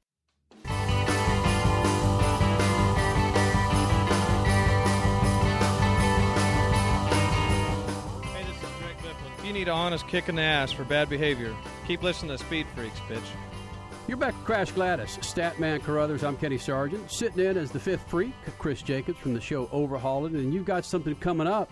Need an honest kick in the ass for bad behavior, keep listening to Speed Freaks, bitch. You're back to Crash Gladys, Statman Carruthers. I'm Kenny Sargent. Sitting in as the fifth freak, Chris Jacobs from the show Overhauling, and you've got something coming up.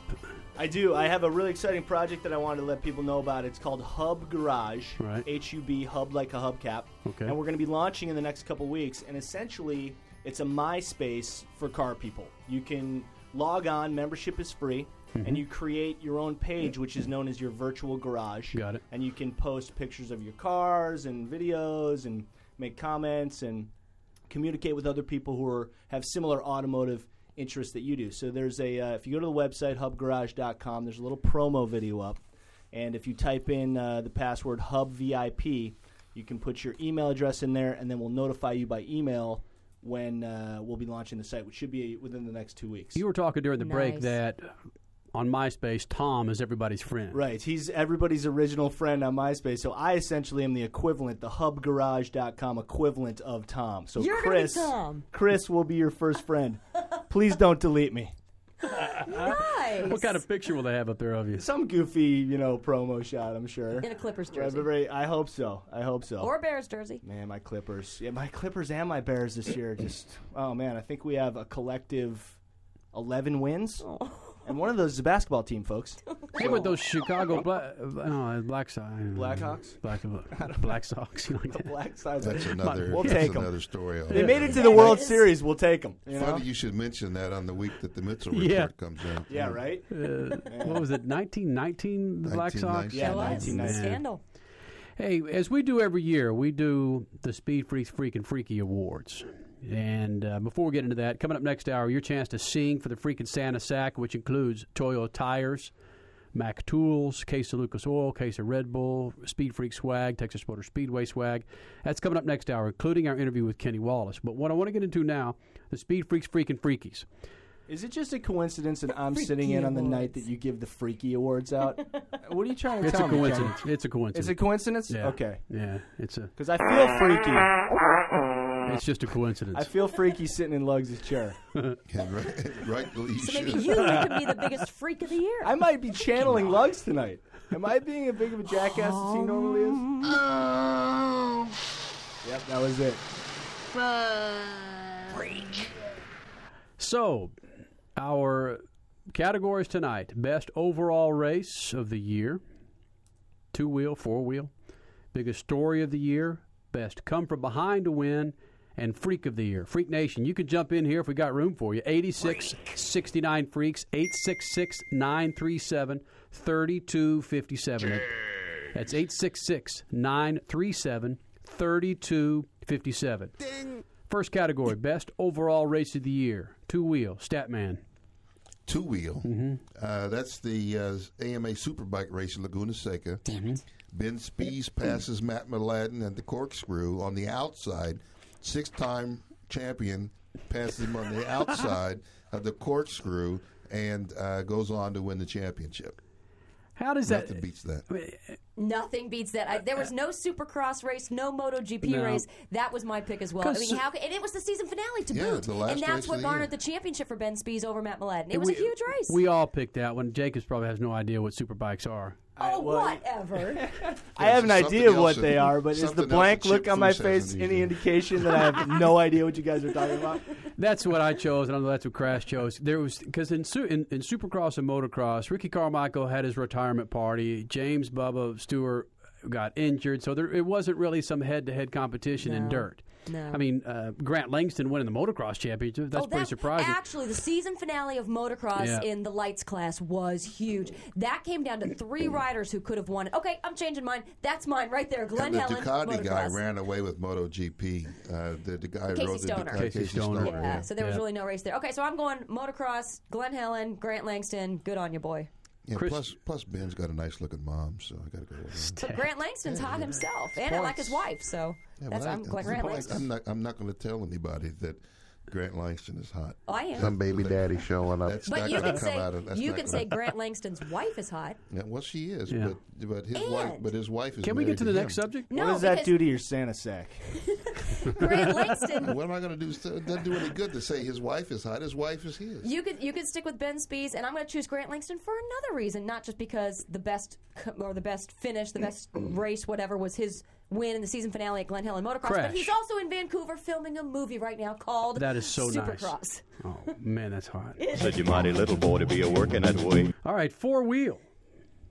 I do. I have a really exciting project that I wanted to let people know about. It's called Hub Garage. Right. H U B Hub like a hubcap. Okay. And we're going to be launching in the next couple weeks. And essentially, it's a MySpace for car people. You can log on. Membership is free. Mhm. And you create your own page, which is known as your virtual garage. Got it. And you can post pictures of your cars and videos and make comments and communicate with other people who are, have similar automotive interests that you do. So there's a uh, if you go to the website hubgarage.com, there's a little promo video up, and if you type in uh, the password hub VIP, you can put your email address in there, and then we'll notify you by email when uh, we'll be launching the site, which should be within the next two weeks. You were talking during the break that on MySpace, Tom is everybody's friend. Right. He's everybody's original friend on MySpace. So I essentially am the equivalent, the hubgarage.com equivalent of Tom. So You're Chris Tom. Chris will be your first friend. Please don't delete me. Nice. What kind of picture will they have up there of you? Some goofy, you know, promo shot, I'm sure. In a Clippers jersey. but very- I hope so. I hope so. Or a Bears jersey. Man, my Clippers. Yeah, my Clippers and my Bears this year just oh man, I think we have a collective 11 wins. Oh. And one of those is a basketball team, folks. Hey, with those Chicago uh, uh, Black, no, Black Sox, Blackhawks? Black, uh, Black Sox, you like that? Black Sox. That's another. We'll that's take 'em. another story. They made it to the World Series. We'll take them. You know? Funny you should mention that on the week that the Mitchell report Yeah. comes in. Yeah, right? Uh, what was it, 1919, the Black Sox? Yeah, it was. Man. Scandal. Hey, as we do every year, we do the Speed Freaks Freak and Freaky Awards. And uh, before we get into that, coming up next hour, your chance to sing for the Freaking Santa Sack, which includes Toyo Tires, Mac Tools, case of Lucas Oil, case of Red Bull, Speed Freak swag, Texas Motor Speedway swag. That's coming up next hour, including our interview with Kenny Wallace. But what I want to get into now, the Speed Freaks Freak and Freakies. Is it just a coincidence that I'm sitting in on the night that you give the Freaky Awards out? what are you trying to It's tell a me? coincidence. Kenny? It's a coincidence. It's a coincidence? Yeah. Okay. Yeah, it's a. Because I feel freaky. It's uh, just a coincidence. I feel freaky sitting in Lugs' chair. And right, rightfully you So should. maybe you could be the biggest freak of the year. I might be channeling Lugs tonight. Am I being as big of a jackass as he oh. normally is? Oh. Yep, that was it. So, our categories tonight best overall race of the year, two wheel, four wheel, biggest story of the year, best come from behind to win, and freak of the year. Freak Nation, you can jump in here if we got room for you. 86 69 freaks, 866 937 3257. That's 866 937 3257. First category, best overall race of the year, two wheel, Statman. Two wheel. Uh, that's the uh, AMA Superbike race in Laguna Seca. Damn it. Ben Spies passes Matt Mladin at the corkscrew on the outside. Six time champion passes him on the outside of the corkscrew and uh, goes on to win the championship. How does that Nothing beats that. Nothing beats that. I, there was no Supercross race, no MotoGP No. race. That was my pick as well. I 'Cause- mean, how? And it was the season finale to Yeah, boot, the last and that's of what the garnered year. the championship for Ben Spies over Matt Mladin. It And was we- a huge race. We all picked that one. Jacobs probably has no idea what superbikes are. Oh, whatever. I have an idea of what they are, but is the blank look on my face any these indication that I have no idea what you guys are talking about? That's what I chose, and I know that's what Crash chose. There was because in, in in Supercross and Motocross, Ricky Carmichael had his retirement party. James Bubba Stewart got injured, so there it wasn't really some head-to-head competition in dirt. No. I mean, uh, Grant Langston winning the motocross championship. That's oh, pretty that- surprising. Actually, the season finale of motocross Yeah. in the lights class was huge. That came down to three riders who could have won it. Okay, I'm changing mine. That's mine right there. Glenn And the Helen. Ducati guy ran away with MotoGP. Uh, the, the guy Casey rode the Stoner. Ducati, Casey Casey Stoner. Stoner. Yeah, yeah. so there was Yeah. really no race there. Okay, so I'm going motocross, Glen Helen, Grant Langston. Good on you, boy. Yeah, Chris- plus, plus Ben's got a nice looking mom, so I got to go with him. But Grant Langston's hot himself, and I like his wife. So Yeah, that's but I- I'm Glenn Grant Langston. I'm not. I'm not going to tell anybody that Grant Langston is hot. Oh, I am. Some baby daddy showing up. That's But not you going can to come say out of. That's you not can gonna- say Grant Langston's wife is hot. Yeah, well, she is, Yeah. but but his And- wife, but his wife is. Can we get married to the him. next subject? No, what does that because- do to your Santa sack? Grant Langston. What am I going to do? It doesn't do any good to say his wife is hot. His wife is his. You could you could stick with Ben Spies, and I'm going to choose Grant Langston for another reason, not just because the best co- or the best finish, the best race, whatever, was his win in the season finale at Glen Helen Motocross. Crash. But he's also in Vancouver filming a movie right now called That is so nice. Supercross. Oh man, that's hot. Such a mighty little boy to be a working that way. All right, four wheel.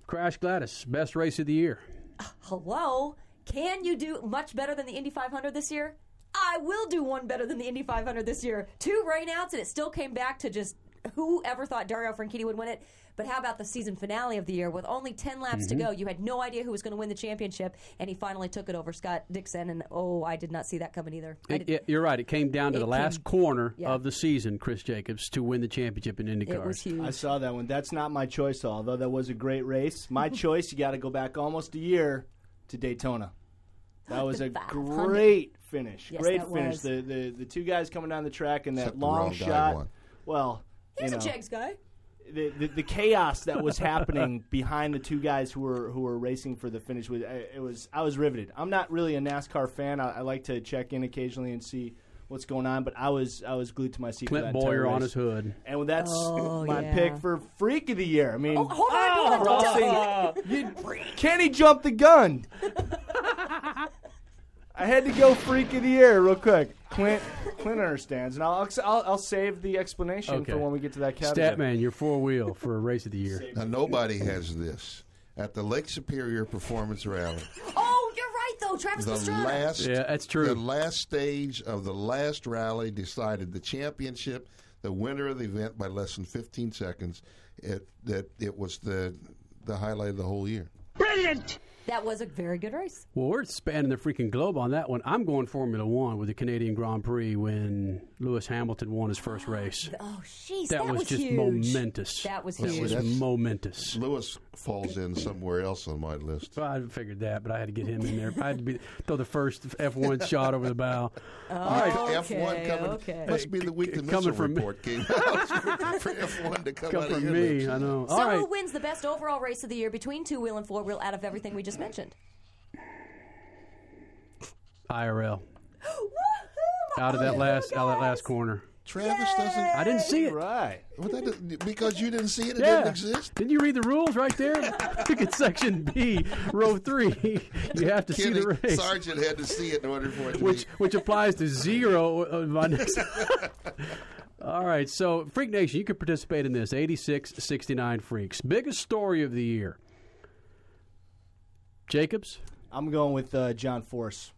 Crash Gladys, best race of the year. Uh, hello, can you do much better than the Indy 500 this year? I will do one better than the Indy 500 this year. Two rainouts, and it still came back to just whoever thought Dario Franchitti would win it. But how about the season finale of the year with only 10 laps to Mhm. go? You had no idea who was going to win the championship, and he finally took it over Scott Dixon. And oh, I did not see that coming either. It, it- you're right. It came down to It the last corner yeah. of the season, Chris Jacobs, to win the championship in IndyCar. It was huge. I saw that one. That's not my choice. Although that was a great race, my choice. You got to go back almost a year to Daytona. That was a great finish. Yes, great finish. was. The, the the two guys coming down the track and that Except the long wrong guy shot. won. Well, He was you a know, Jags guy. the, the the chaos that was happening behind the two guys who were who were racing for the finish was I- it was I was riveted. I'm not really a NASCAR fan. I, I like to check in occasionally and see what's going on, but I was I was glued to my seat. for Clint that Bowyer on his hood. And that's Oh, my yeah. pick for freak of the year. I mean, Oh, hold on, hold on, you, Kenny jumped the gun. I had to go freak of the year real quick. Clint, Clint understands, and I'll I'll, I'll save the explanation Okay. for when we get to that category. Statman, your four wheel for a race of the year. Now nobody has this at the Lake Superior Performance Rally. Oh, you're right though, Travis The Pastrana. last, Yeah, that's true. The last stage of the last rally decided the championship, the winner of the event by less than 15 seconds. It that it was the the highlight of the whole year. Brilliant. That was a very good race. Well, we're spanning the freaking globe on that one. I'm going Formula One with the Canadian Grand Prix when Lewis Hamilton won his first oh, race. Oh, jeez, that, that was, was just huge. momentous. That was That was That's- momentous. Lewis falls in somewhere else on my list. Well, I figured that, but I had to get him in there. I had to be, throw the first F1 shot over the bow. Oh, All right, okay, F1 coming. okay. Must be the week the Coming missile from me. report came out for F1 to come, Come out of from your me. I know. So All right. who wins the best overall race of the year between two wheel and four wheel out of everything we just mentioned? IRL. out of that last, out of that last corner. Travis doesn't. I didn't see it. Right. Well, that, because you didn't see it, it Yeah. didn't exist. Didn't you read the rules right there? Look at section B, row three. You have to see Kenny the race, Sargent had to see it in order for it to which be. which applies to zero of my next. All right, so Freak Nation, you can participate in this 86 69 Freaks. Biggest story of the year. Jacobs? I'm going with uh, John Force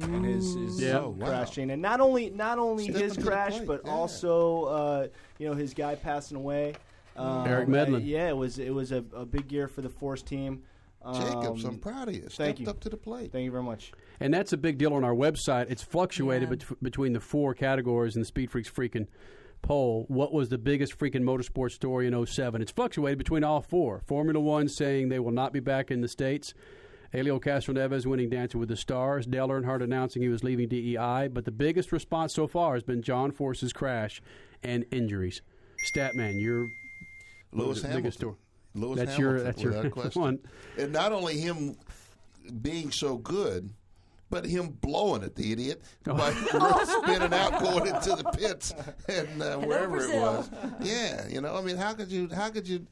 and his, his Yeah. Oh, wow. crash chain, and not only not only Step his into the crash, plate, but yeah. also uh, you know his guy passing away. Um, Eric Medlin. uh, yeah, it was it was a, a big year for the Force team. Jacobs, Um, I'm proud of you. Thank Stepped you. up to the plate. Thank you very much. And that's a big deal on our website. It's fluctuated Yeah. bet- between the four categories in the Speed Freaks freaking poll. What was the biggest freaking motorsport story in 07? It's fluctuated between all four. Formula One saying they will not be back in the States. Elio Castroneves winning Dancing with the Stars. Dale Earnhardt announcing he was leaving DEI. But the biggest response so far has been John Force's crash and injuries. Statman, you're Lewis Hamilton. biggest story. Lewis That's Hamilton, your- that's your without question. one. And not only him being so good, but him blowing it, the idiot, Oh. by spinning out, going into the pits, and uh, wherever it was. Yeah, you know, I mean, how could you? How could you?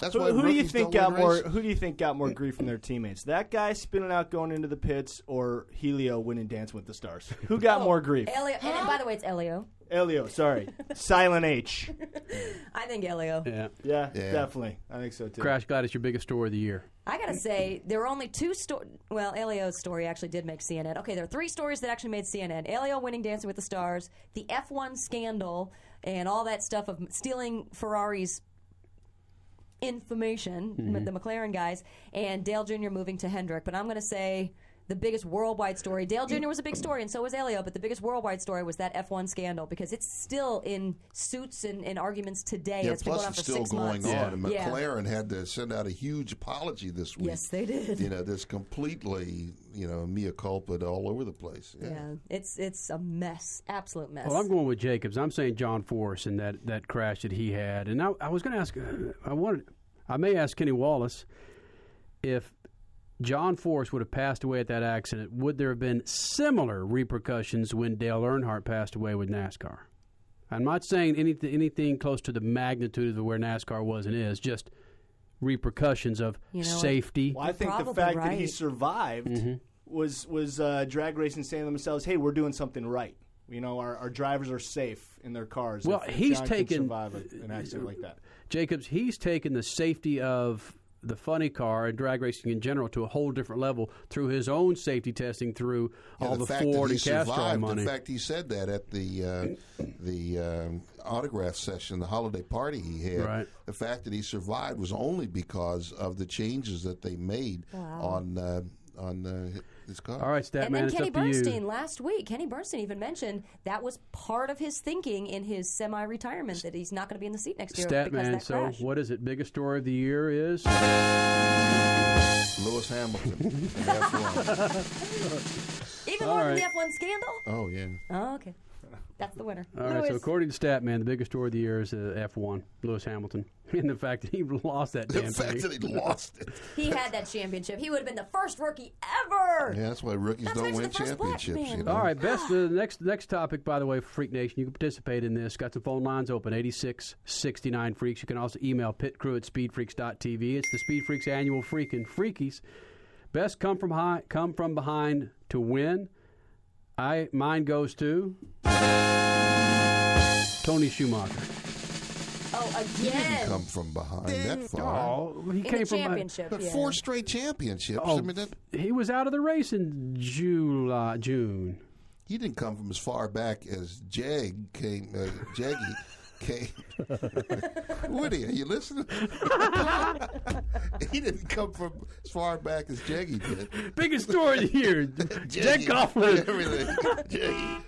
That's Who, why who do you think got more? races. Who do you think got more grief from their teammates? That guy spinning out, going into the pits, or Helio winning Dance with the Stars? Who got oh, more grief? Elio, and by the way, it's Elio. Elio, sorry, Silent H. I think Elio. Yeah. Yeah, Yeah. definitely. I think so too. Crash Gladys, your biggest story of the year. I gotta say, there were only two stories. Well, Elio's story actually did make CNN. Okay, there are three stories that actually made CNN. Elio winning Dancing with the Stars, the F1 scandal, and all that stuff of stealing Ferrari's information, Mhm. the McLaren guys, and Dale Jr. moving to Hendrick. But I'm gonna say the biggest worldwide story. Dale Jr. was a big story, and so was Elio. But the biggest worldwide story was that F1 scandal because it's still in suits and, and arguments today. Yeah, it's been plus going on it's for still six going months. on. And Yeah. McLaren had to send out a huge apology this week. Yes, they did. You know, that's completely, you know, mea culpa all over the place. Yeah. Yeah, it's it's a mess, absolute mess. Well, I'm going with Jacobs. I'm saying John Force and that, that crash that he had. And I, I was going to ask, uh, I wanted, I may ask Kenny Wallace if John Force would have passed away at that accident, would there have been similar repercussions when Dale Earnhardt passed away with NASCAR? I'm not saying anything anything close to the magnitude of where NASCAR was and is, just repercussions of You know, safety. Well, I think the fact that he survived was was uh, drag racing saying to themselves, "Hey, we're doing something right." You know, our, our drivers are safe in their cars. Well, if he's John can taken- survive a- an accident like that. Jacobs, he's taken the safety of the funny car and drag racing in general to a whole different level through his own safety testing through Yeah, all the, fact Ford that he and Castrol money. In fact, he said that at the uh, the um, autograph session, the holiday party he had. Right. The fact that he survived was only because of the changes that they made Wow. on uh, on uh, his car. All right, Stat and then it's Kenny up Bernstein last week, Kenny Bernstein even mentioned that was part of his thinking in his semi-retirement that he's not going to be in the seat next year Stat because Man, of that so crash. what is it? Biggest story of the year is Lewis Hamilton. in F1. Even All more than the F1 scandal. Oh yeah. Oh, okay, that's the winner. All right, so according to Statman, the biggest story of the year is uh, F1, Lewis Hamilton, and the fact that he lost that The damn fact thing. that he lost it. he had that championship. He would have been the first rookie ever. Yeah, that's why rookies That's don't why win the championships. man. You know? All right, best uh, next next topic, by the way, for Freak Nation. You can participate in this. Got some phone lines open, 86 69 Freaks. You can also email pitcrew at speedfreaks.tv. It's the Speed Freaks annual Freakin' Freakies. Best come from high, come from behind to win. I mine goes to Tony Schumacher. Oh, again. He didn't come from behind that far. Oh, he In came the from championship, But yeah. four straight championships. Oh, I mean, that, he was out of the race in July, June. he didn't come from as far back as Jag came. Uh, Jaggy came. Woody, are you listening? he didn't come from as far back as Jaggy did. Biggest story of the year, Jack Jaggy, Coughlin. Everything. Jaggy.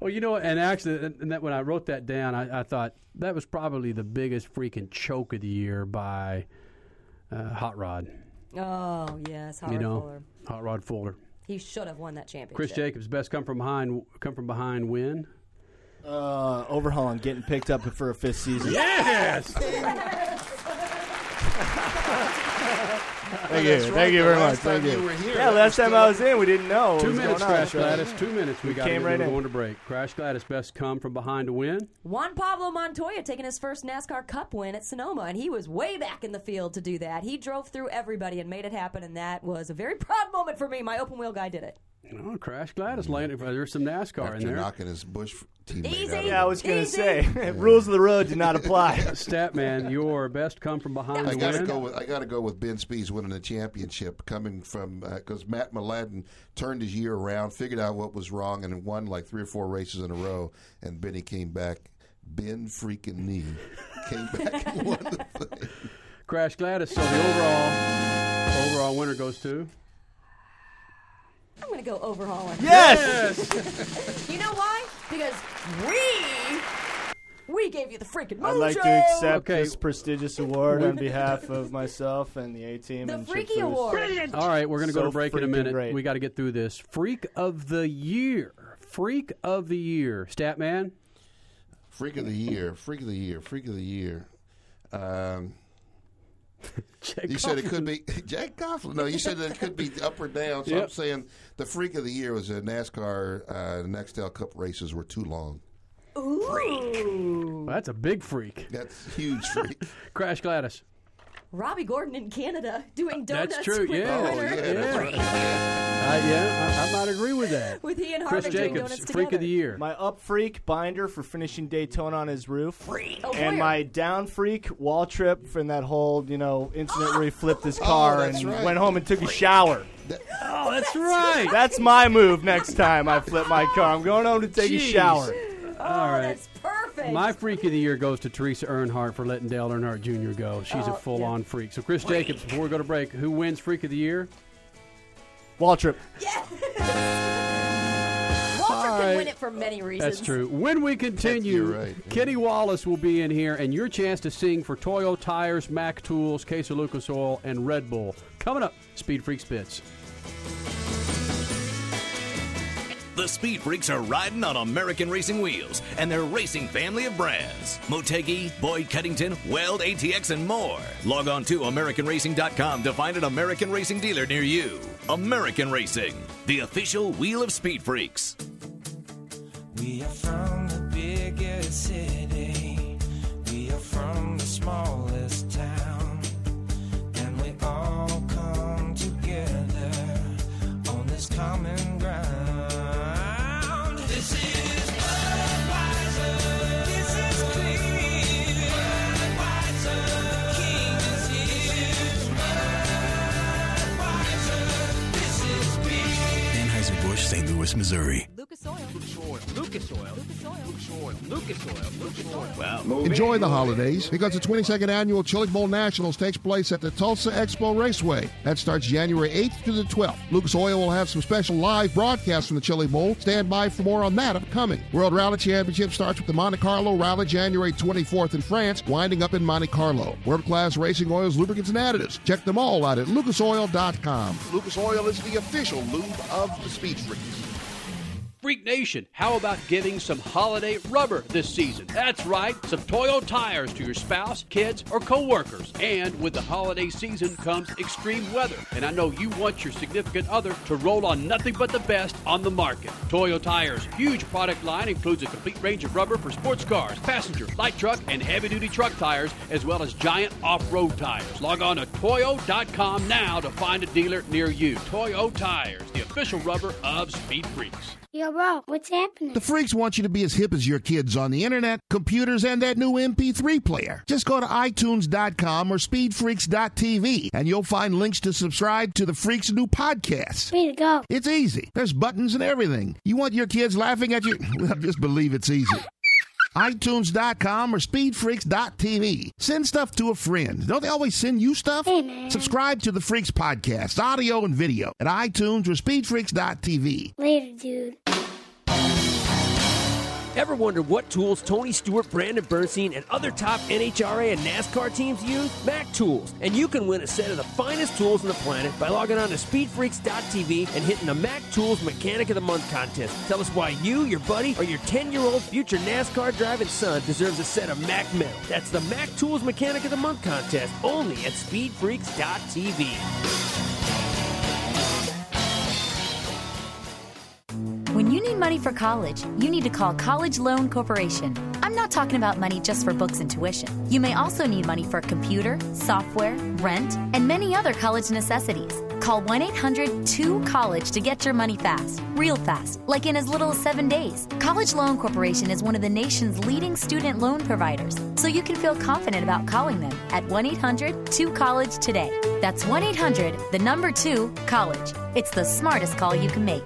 Well, you know, and actually, and and that when I wrote that down, I, I thought that was probably the biggest freaking choke of the year by uh, Hot Rod. Oh yes, Howard you know, Fuller. Hot Rod Fuller. He should have won that championship. Chris Jacobs, best come from behind, come from behind win. Uh, overhauling, getting picked up for a fifth season. Yes. Thank you, right. thank you very much. Thank you. you were here, yeah, last time I was in, we didn't know. what Two minutes, going. Crash So Gladys. Two minutes. We, we got to came right we're in. going to break. Crash Gladys, best come from behind to win. Juan Pablo Montoya taking his first NASCAR Cup win at Sonoma, and he was way back in the field to do that. He drove through everybody and made it happen, and that was a very proud moment for me. My open wheel guy did it. Oh, Crash Gladys mm-hmm. landed. There's some NASCAR in there. knocking his Busch teammate Easy. out. Yeah, I was going to Easy. say, rules of the road do not apply. Statman, your best come from behind I to got to win. go with I got to go with Ben Spies winning the championship, coming from uh, because Matt Mladin turned his year around, figured out what was wrong, and won like three or four races in a row. And Benny came back. Ben freaking knee came back and won the thing. Crash Gladys. So the overall overall winner goes to. I'm going to go overhauling. Yes! You know why? Because we we gave you the freaking mojo. I'd like to accept Okay. this prestigious award on behalf of myself and the A team. the and Freaky Foose. Award. All right, we're going to go So to break in a minute. great. We got to get through this. Freak of the year. Freak of the year. Statman. Freak of the year, freak of the year, freak of the year. Um, Jack you said it could be Jack Coughlin. No, you said that it could be up or down. So I'm saying the freak of the year was that NASCAR uh, Nextel Cup races were too long. Ooh. Well, that's a big freak. That's huge freak. Crash Gladys. Robby Gordon in Canada doing donuts That's true. with Yeah. Oh, winner. yeah, that's right. Uh, yeah, I, I might agree with that. With he and Chris Harvick doing Jacobs, freak of the year. My up freak binder for finishing Daytona on his roof. Free. Oh, and my down freak Waltrip from that whole, you know, incident where he flipped his Oh, car that's and right. went home and took a shower. Oh, that's right. That's my move next time I flip my car. I'm going home to take a Jeez. shower. All right. Oh, That's perfect. My freak of the year goes to Teresa Earnhardt for letting Dale Earnhardt Jr. go. She's Oh, a full-on freak. So, Chris Jacobs, before we go to break, who wins freak of the year? Waltrip. Walter All can right. win it for many reasons. That's true. When we continue, You're right. Kenny Wallace will be in here, and your chance to sing for Toyo Tires, Mac Tools, Case of Lucas Oil, and Red Bull. Coming up, Speed Freak Spits. The Speed Freaks are riding on American racing wheels and their racing family of brands. Motegi, Boyd Coddington, Weld, ATX, and more. Log on to AmericanRacing.com to find an American Racing dealer near you. American Racing, the official wheel of Speed Freaks. We are from the biggest city. We are from the smallest town. And we all come together on this common ground. St. Louis, Missouri. Lucas Oil. Lucas Oil. Lucas Oil. Lucas Oil. Lucas Oil. Lucas Oil. Wow. Enjoy the holidays because the 22nd annual Chili Bowl Nationals takes place at the Tulsa Expo Raceway. That starts January 8th to the 12th. Lucas Oil will have some special live broadcasts from the Chili Bowl. Stand by for more on that upcoming. World Rally Championship starts with the Monte Carlo Rally January 24th in France, winding up in Monte Carlo. World class racing oils, lubricants, and additives. Check them all out at lucasoil.com. Lucas Oil is the official lube of the Speed Freaks. Freak Nation, how about giving some holiday rubber this season? That's right, some Toyo tires to your spouse, kids, or coworkers. And with the holiday season comes extreme weather, and I know you want your significant other to roll on nothing but the best on the market. Toyo Tires' huge product line includes a complete range of rubber for sports cars, passenger, light truck, and heavy-duty truck tires, as well as giant off-road tires. Log on to toyo.com now to find a dealer near you. Toyo Tires, the official rubber of Speed Freaks. Bro, what's happening? The freaks want you to be as hip as your kids on the internet, computers, and that new MP3 player. Just go to iTunes.com or SpeedFreaks.tv and you'll find links to subscribe to the Freaks' new podcast. Way to go. It's easy. There's buttons and everything. You want your kids laughing at you? Well, just believe it's easy. iTunes.com or SpeedFreaks.tv. Send stuff to a friend. Don't they always send you stuff? Hey. Subscribe to the Freaks podcast, audio and video, at iTunes or SpeedFreaks.tv. Later, dude. Ever wonder what tools Tony Stewart, Brandon Bernstein, and other top NHRA and NASCAR teams use? Mac Tools. And you can win a set of the finest tools on the planet by logging on to speedfreaks.tv and hitting the Mac Tools Mechanic of the Month contest. Tell us why you, your buddy, or your 10 year old future NASCAR driving son deserves a set of Mac medal. That's the Mac Tools Mechanic of the Month contest only at speedfreaks.tv. When you need money for college, you need to call College Loan Corporation. I'm not talking about money just for books and tuition. You may also need money for a computer, software, rent, and many other college necessities. Call 1 800 2 College to get your money fast, real fast, like in as little as seven days. College Loan Corporation is one of the nation's leading student loan providers, so you can feel confident about calling them at 1 800 2 College today. That's 1 800 the number 2 College. It's the smartest call you can make.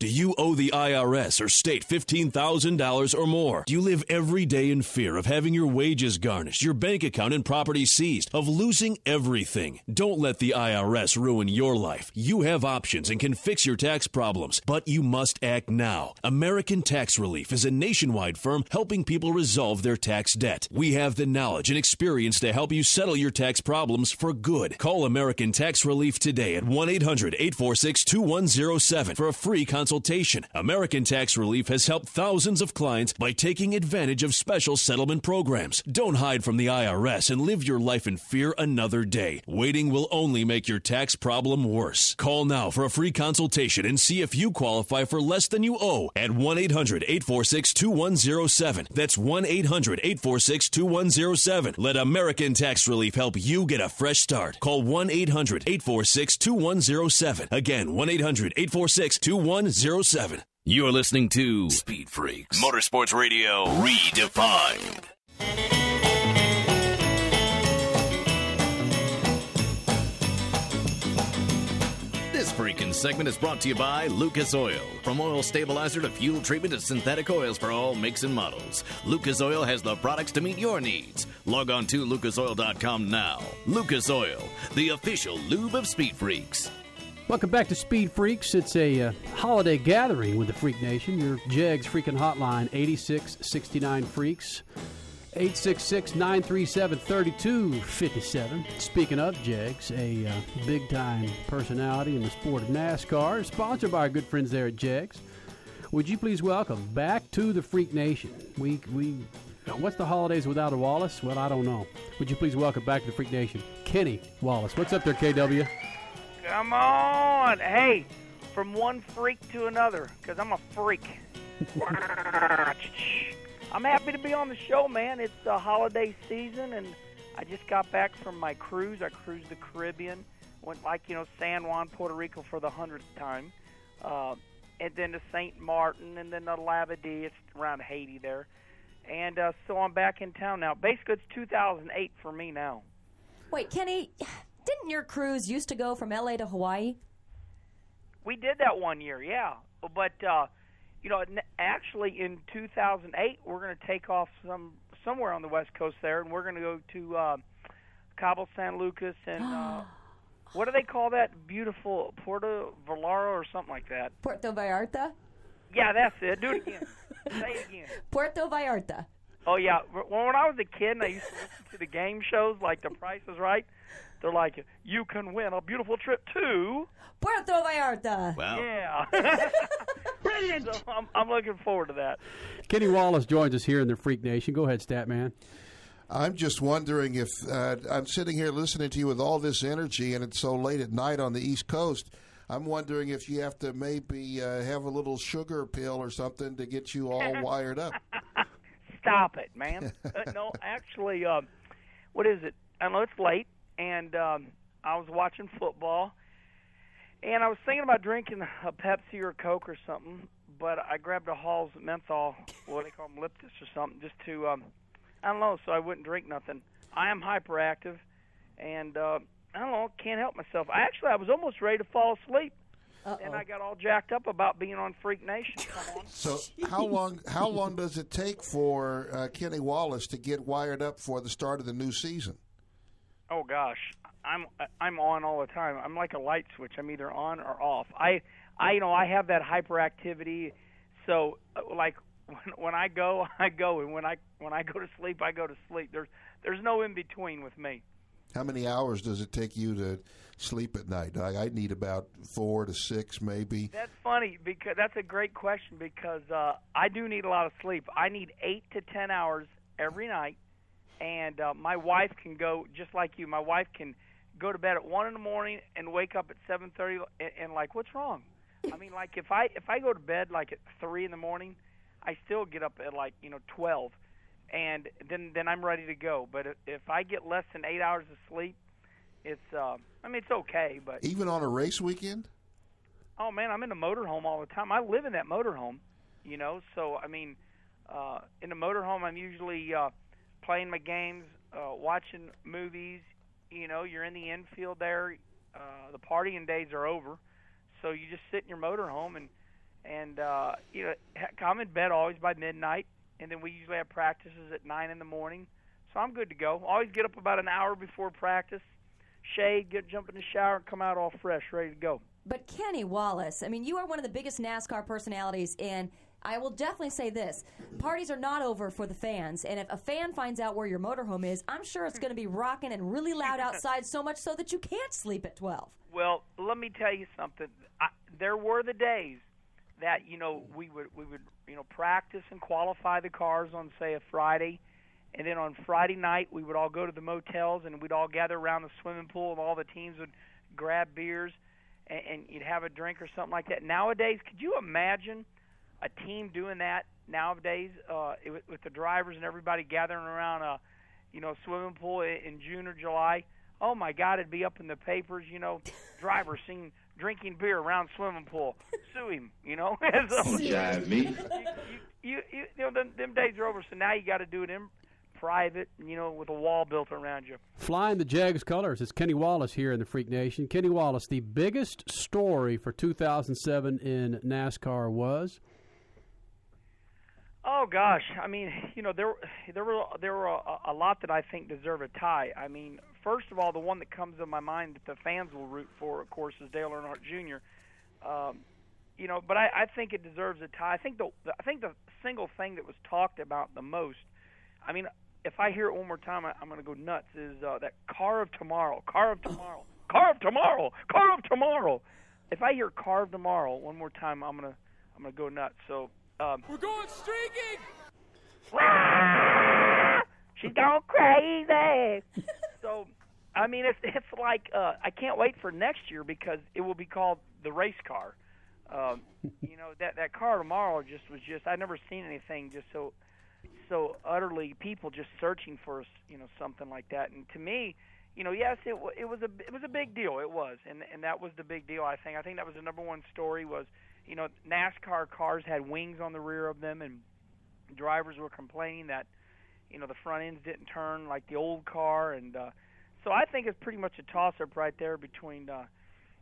Do you owe the IRS or state $15,000 or more? Do you live every day in fear of having your wages garnished, your bank account and property seized, of losing everything? Don't let the IRS ruin your life. You have options and can fix your tax problems, but you must act now. American Tax Relief is a nationwide firm helping people resolve their tax debt. We have the knowledge and experience to help you settle your tax problems for good. Call American Tax Relief today at 1 800 846 2107 for a free consultation consultation. American Tax Relief has helped thousands of clients by taking advantage of special settlement programs. Don't hide from the IRS and live your life in fear another day. Waiting will only make your tax problem worse. Call now for a free consultation and see if you qualify for less than you owe at 1 800 846 2107. That's 1 800 846 2107. Let American Tax Relief help you get a fresh start. Call 1 800 846 2107. Again, 1 800 846 2107. You're listening to Speed Freaks Motorsports Radio Redefined. This freaking segment is brought to you by Lucas Oil. From oil stabilizer to fuel treatment to synthetic oils for all makes and models, Lucas Oil has the products to meet your needs. Log on to lucasoil.com now. Lucas Oil, the official lube of Speed Freaks. Welcome back to Speed Freaks. It's a uh, holiday gathering with the Freak Nation. Your Jegs freaking hotline, 8669 Freaks. 866 937 3257. Speaking of Jegs, a uh, big time personality in the sport of NASCAR, sponsored by our good friends there at Jegs. Would you please welcome back to the Freak Nation? We, we, what's the holidays without a Wallace? Well, I don't know. Would you please welcome back to the Freak Nation, Kenny Wallace? What's up there, KW? Come on. Hey, from one freak to another, because I'm a freak. I'm happy to be on the show, man. It's the holiday season, and I just got back from my cruise. I cruised the Caribbean, went like, you know, San Juan, Puerto Rico for the hundredth time, uh, and then to St. Martin, and then to Labadee. It's around Haiti there. And uh, so I'm back in town now. Basically, it's 2008 for me now. Wait, Kenny, didn't your cruise used to go from LA to Hawaii? We did that one year, yeah. But uh, you know, actually in 2008, we're going to take off some somewhere on the west coast there, and we're going to go to uh, Cabo San Lucas and uh, what do they call that beautiful Puerto Vallarta or something like that? Puerto Vallarta? Yeah, that's it. Do it again. Say it again. Puerto Vallarta. Oh yeah, when when I was a kid and I used to listen to the game shows like The Price is Right, they're like, "You can win a beautiful trip to." Puerto Vallarta. Yeah. Brilliant. So I'm, I'm looking forward to that. Kenny Wallace joins us here in the Freak Nation. Go ahead, Statman. I'm just wondering if uh, I'm sitting here listening to you with all this energy, and it's so late at night on the East Coast. I'm wondering if you have to maybe uh, have a little sugar pill or something to get you all wired up. Stop it, man. uh, no, actually, uh, what is it? I know it's late, and um, I was watching football, and I was thinking about drinking a Pepsi or a Coke or something, but I grabbed a Hall's menthol, what they call them, Liptus or something, just to, um, I don't know, so I wouldn't drink nothing. I am hyperactive, and uh, I don't know, can't help myself. I actually, I was almost ready to fall asleep. And I got all jacked up about being on Freak Nation. Come on. So how long how long does it take for uh, Kenny Wallace to get wired up for the start of the new season? Oh gosh, I'm I'm on all the time. I'm like a light switch. I'm either on or off. I I you know I have that hyperactivity. So uh, like when, when I go, I go, and when I when I go to sleep, I go to sleep. There's there's no in between with me. How many hours does it take you to sleep at night? I, I need about four to six, maybe. That's funny because that's a great question because uh, I do need a lot of sleep. I need eight to ten hours every night, and uh, my wife can go just like you. My wife can go to bed at one in the morning and wake up at seven thirty, and, and like, what's wrong? I mean, like if I if I go to bed like at three in the morning, I still get up at like you know twelve, and then then I'm ready to go. But if, if I get less than eight hours of sleep, it's uh, I mean it's okay, but Even on a race weekend? Oh man, I'm in a motorhome all the time. I live in that motorhome, you know. So I mean, uh, in the motorhome, I'm usually uh, playing my games, uh, watching movies. You know, you're in the infield there. Uh, the partying days are over, so you just sit in your motorhome and and uh, you know I'm in bed always by midnight, and then we usually have practices at nine in the morning. So I'm good to go. Always get up about an hour before practice, shade, get jump in the shower, and come out all fresh, ready to go. But Kenny Wallace, I mean, you are one of the biggest NASCAR personalities, and I will definitely say this: parties are not over for the fans. And if a fan finds out where your motorhome is, I'm sure it's going to be rocking and really loud outside, so much so that you can't sleep at twelve. Well, let me tell you something. I, there were the days that you know we would we would you know practice and qualify the cars on say a Friday, and then on Friday night we would all go to the motels and we'd all gather around the swimming pool and all the teams would grab beers and, and you'd have a drink or something like that. Nowadays, could you imagine a team doing that nowadays uh, it, with- with the drivers and everybody gathering around a you know swimming pool in June or July? Oh my God, it'd be up in the papers. You know, driver seen drinking beer around swimming pool. Sue him. You know. so, Jive me. you, you, you know, them, them days are over. So now you got to do it in private. You know, with a wall built around you. Flying the Jegs colors. It's Kenny Wallace here in the Freak Nation. Kenny Wallace, the biggest story for 2007 in NASCAR was. Oh gosh, I mean, you know, there there were there were a, a lot that I think deserve a tie. I mean, first of all, the one that comes to my mind that the fans will root for, of course, is Dale Earnhardt Jr. Um, you know, but I, I think it deserves a tie. I think the, the I think the single thing that was talked about the most. I mean, if I hear it one more time, I, I'm going to go nuts. Is uh, that car of tomorrow? Car of tomorrow? Car of tomorrow? Car of tomorrow? If I hear car of tomorrow one more time, I'm gonna I'm gonna go nuts. So. Um, We're going streaking! She's gone crazy. so, I mean, it's it's like uh, I can't wait for next year because it will be called the race car. Um, you know that that car tomorrow just was just I've never seen anything just so so utterly people just searching for you know something like that. And to me, you know, yes, it wa- it was a it was a big deal. It was, and and that was the big deal. I think I think that was the number one story was you know NASCAR cars had wings on the rear of them and drivers were complaining that you know the front ends didn't turn like the old car and uh so I think it's pretty much a toss up right there between uh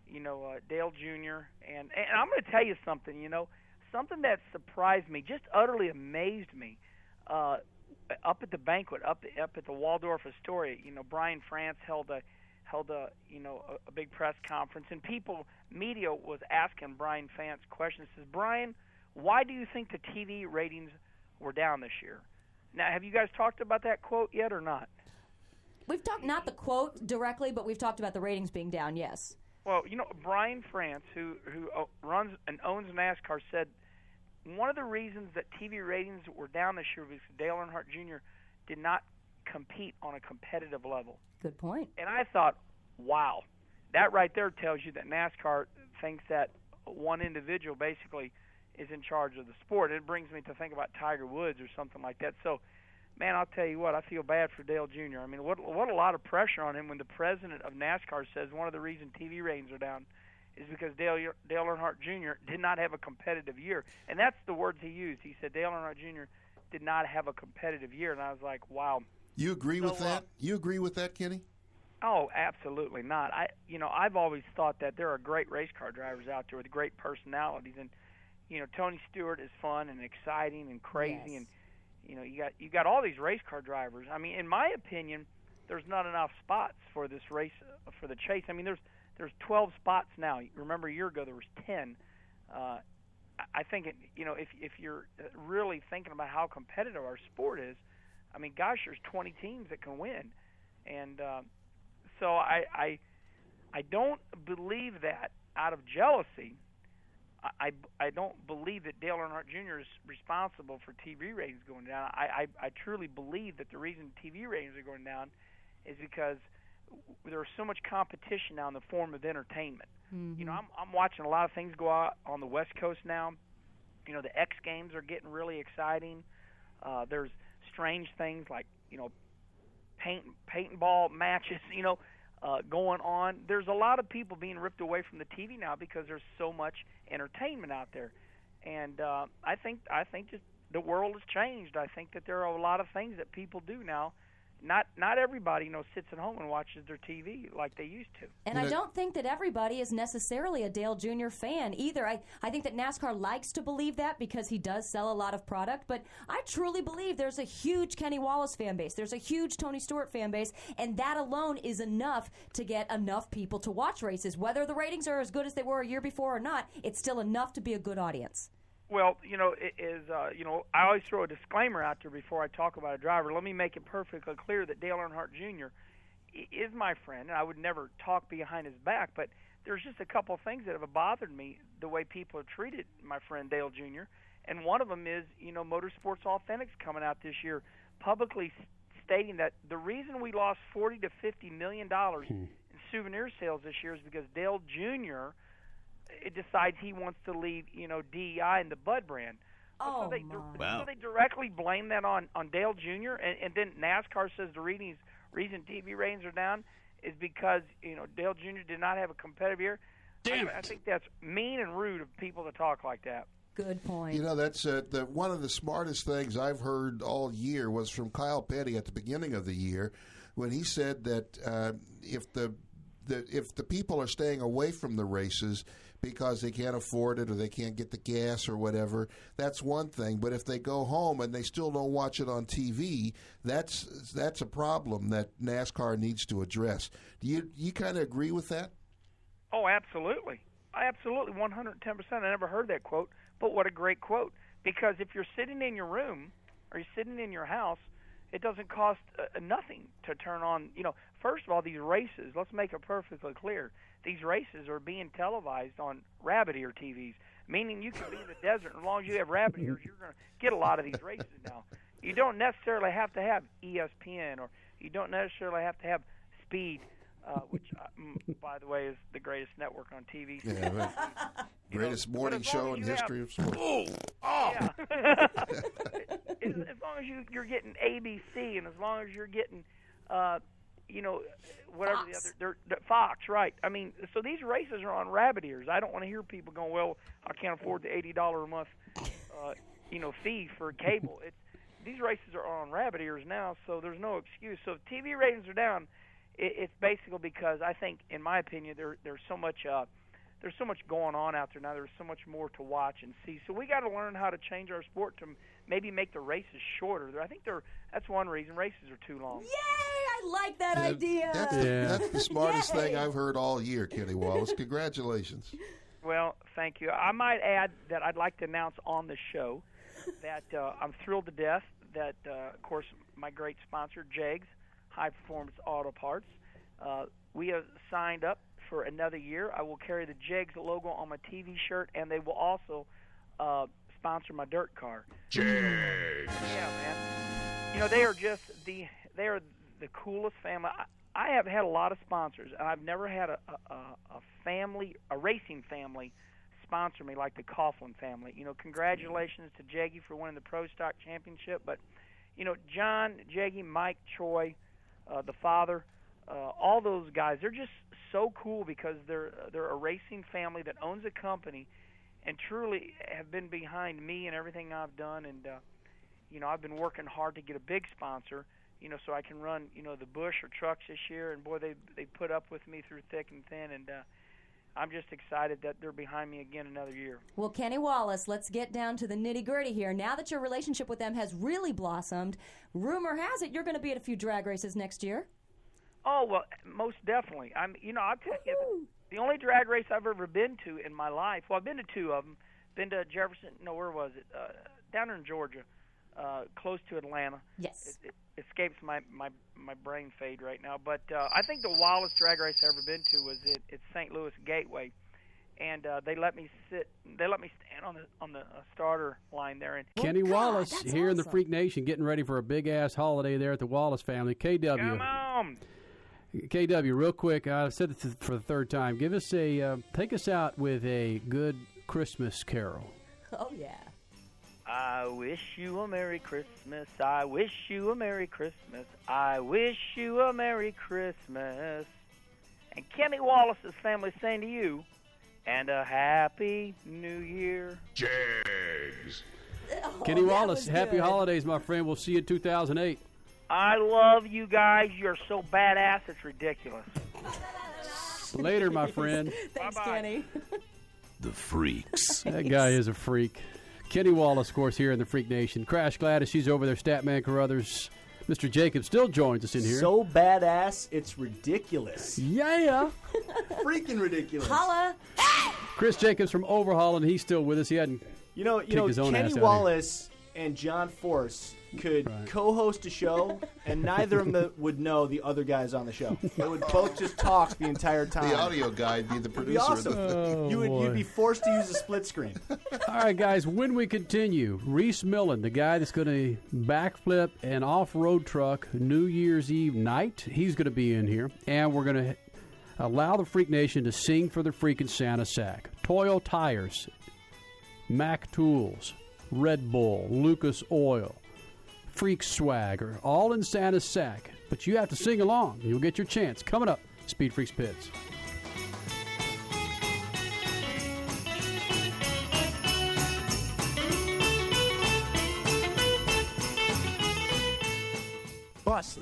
you know uh, Dale Jr. and and I'm going to tell you something you know something that surprised me just utterly amazed me uh up at the banquet up up at the Waldorf Astoria you know Brian France held a held a you know a, a big press conference and people media was asking Brian France questions says Brian why do you think the TV ratings were down this year now have you guys talked about that quote yet or not We've talked not the quote directly, but we've talked about the ratings being down. Yes. Well, you know, Brian France, who who uh, runs and owns NASCAR, said one of the reasons that TV ratings were down this year was Dale Earnhardt Jr. did not compete on a competitive level. Good point. And I thought, wow, that right there tells you that NASCAR thinks that one individual basically is in charge of the sport. It brings me to think about Tiger Woods or something like that. So, man, I'll tell you what, I feel bad for Dale Jr. I mean, what what a lot of pressure on him when the president of NASCAR says one of the reasons TV ratings are down is because Dale Dale Earnhardt Jr. did not have a competitive year, and that's the words he used. He said Dale Earnhardt Jr. did not have a competitive year, and I was like, wow. You agree with So, uh, that? You agree with that, Kenny? Oh, absolutely not. I, you know, I've always thought that there are great race car drivers out there with great personalities, and you know, Tony Stewart is fun and exciting and crazy, and you know, you got you got all these race car drivers. I mean, in my opinion, there's not enough spots for this race uh, for the chase. I mean, there's there's 12 spots now. Remember, a year ago there was 10. Uh, I- I think it, you know if if you're uh, really thinking about how competitive our sport is, I mean, gosh, there's 20 teams that can win, and uh, so I, I I don't believe that out of jealousy. I, I, I don't believe that Dale Earnhardt Jr. is responsible for TV ratings going down. I, I, I truly believe that the reason TV ratings are going down is because there's so much competition now in the form of entertainment. You know, I'm I'm watching a lot of things go out on the West Coast now. You know, the X Games are getting really exciting. Uh, there's strange things like you know paint paintball matches. You know, uh, going on. There's a lot of people being ripped away from the TV now because there's so much entertainment out there, and uh, I think I think just the world has changed. I think that there are a lot of things that people do now. Not not everybody you know sits at home and watches their TV like they used to. And I don't think that everybody is necessarily a Dale Jr. fan either. I, I think that NASCAR likes to believe that because he does sell a lot of product, but I truly believe there's a huge Kenny Wallace fan base. There's a huge Tony Stewart fan base, and that alone is enough to get enough people to watch races. Whether the ratings are as good as they were a year before or not, it's still enough to be a good audience. Well, you know, it is uh, you know, I always throw a disclaimer out there before I talk about a driver. Let me make it perfectly clear that Dale Earnhardt Jr. is my friend, and I would never talk behind his back. But there's just a couple of things that have bothered me the way people have treated my friend Dale Jr. And one of them is, you know, Motorsports Authentics coming out this year publicly stating that the reason we lost 40 to 50 million dollars in souvenir sales this year is because Dale Jr. It decides he wants to leave, you know, DEI and the Bud brand. Oh, so they, Wow. so they directly blame that on on Dale Jr. and, and then NASCAR says the reasons reason TV ratings are down is because you know Dale Jr. did not have a competitive year. Damn I, I think that's mean and rude of people to talk like that. Good point. You know, that's uh, the one of the smartest things I've heard all year was from Kyle Petty at the beginning of the year when he said that uh, if the, the if the people are staying away from the races because they can't afford it or they can't get the gas or whatever, that's one thing. But if they go home and they still don't watch it on TV, that's that's a problem that NASCAR needs to address. Do you you kind of agree with that? Oh, absolutely. Absolutely 110%. I never heard that quote, but what a great quote. Because if you're sitting in your room or you're sitting in your house, it doesn't cost uh, nothing to turn on. You know, first of all, these races, let's make it perfectly clear. These races are being televised on rabbit ear TVs, meaning you can be in the desert. As long as you have rabbit ears, you're going to get a lot of these races now. You don't necessarily have to have ESPN or you don't necessarily have to have Speed, uh, which, uh, mm, by the way, is the greatest network on TV. Yeah, right. Greatest morning show as in you have- history of sports. Oh, yeah. as, as long as you you're getting ABC, and as long as you're getting, uh, you know, whatever the other they're, the Fox, right? I mean, so these races are on rabbit ears. I don't want to hear people going, "Well, I can't afford the eighty dollar a month, uh, you know, fee for cable." It's these races are on rabbit ears now, so there's no excuse. So if TV ratings are down, it, it's basically because I think, in my opinion, there there's so much. Uh, there's so much going on out there now. There's so much more to watch and see. So we got to learn how to change our sport to maybe make the races shorter. I think they're that's one reason races are too long. Yay! I like that Yeah, idea. That's, the, that's the smartest thing I've heard all year, Kenny Wallace. Congratulations. Well, thank you. I might add that I'd like to announce on the show that uh, I'm thrilled to death that, uh, of course, my great sponsor, Jegs, High Performance Auto Parts, uh, we have signed up for another year. I will carry the Jegs logo on my TV shirt, and they will also uh, sponsor my dirt car. Jegs. Yeah, man. You know, they are just the they are the coolest family. I, have had a lot of sponsors, and I've never had a, a, a family, a racing family, sponsor me like the Coughlin family. You know, congratulations to Jaggy for winning the Pro Stock Championship. But you know, John, Jaggy, Mike, Troy, uh, the father, uh, all those guys, they're just so cool because they're they're a racing family that owns a company, and truly have been behind me and everything I've done. And uh, you know, I've been working hard to get a big sponsor. You know, so I can run, you know, the Busch or trucks this year, and boy, they they put up with me through thick and thin, and uh, I'm just excited that they're behind me again another year. Well, Kenny Wallace, let's get down to the nitty gritty here. Now that your relationship with them has really blossomed, rumor has it you're going to be at a few drag races next year. Oh well, most definitely. I'm, you know, I'll tell you, the, the only drag race I've ever been to in my life. Well, I've been to two of them. Been to Jefferson. No, where was it? Uh, down in Georgia, uh, close to Atlanta. Yes. It, it escapes my my my brain fade right now. But uh, I think the wildest drag race I've ever been to was at, at St. Louis Gateway, and uh, they let me sit. They let me stand on the on the uh, starter line there. And Kenny Wallace here in the Freak Nation, getting ready for a big ass holiday there at the Wallace family. KW. Come on. KW, real quick. I said this for the third time. Give us a uh, take us out with a good Christmas carol. Oh yeah. I wish you a Merry Christmas. I wish you a Merry Christmas. I wish you a Merry Christmas. And Kenny Wallace's family saying to you, and a Happy New Year. Jegs. Oh, Kenny Wallace, happy holidays, my friend. We'll see you in 2008. I love you guys. You're so badass, it's ridiculous. Later, my friend. Thanks, Kenny. The Freaks. That guy is a freak. Kenny Wallace, of course, here in the Freak Nation. Crash Gladys, she's over there. Statman Carruthers. Mr. Jacob still joins us in here. So badass, it's ridiculous. Yeah. Freaking ridiculous. Holla. Chris Jacobs from Overhaul, and he's still with us. He hadn't You know, you know, his own Kenny. Wallace and John Force could co-host a show, and neither of them would know the other guys on the show. They would both just talk the entire time. The audio guy would be the It'd be producer. of awesome. the thing. Oh, you would boy. you'd be forced to use a split screen. All right, guys, when we continue, Rhys Millen, the guy that's going to backflip an off road truck New Year's Eve night, he's going to be in here. And we're going to allow the Freak Nation to sing for the freaking Santa sack. Toyo Tires, Mac Tools, Red Bull, Lucas Oil, Freak Swagger, all in Santa's sack. But you have to sing along. You'll get your chance. Coming up, Speed Freaks Pits. Bust.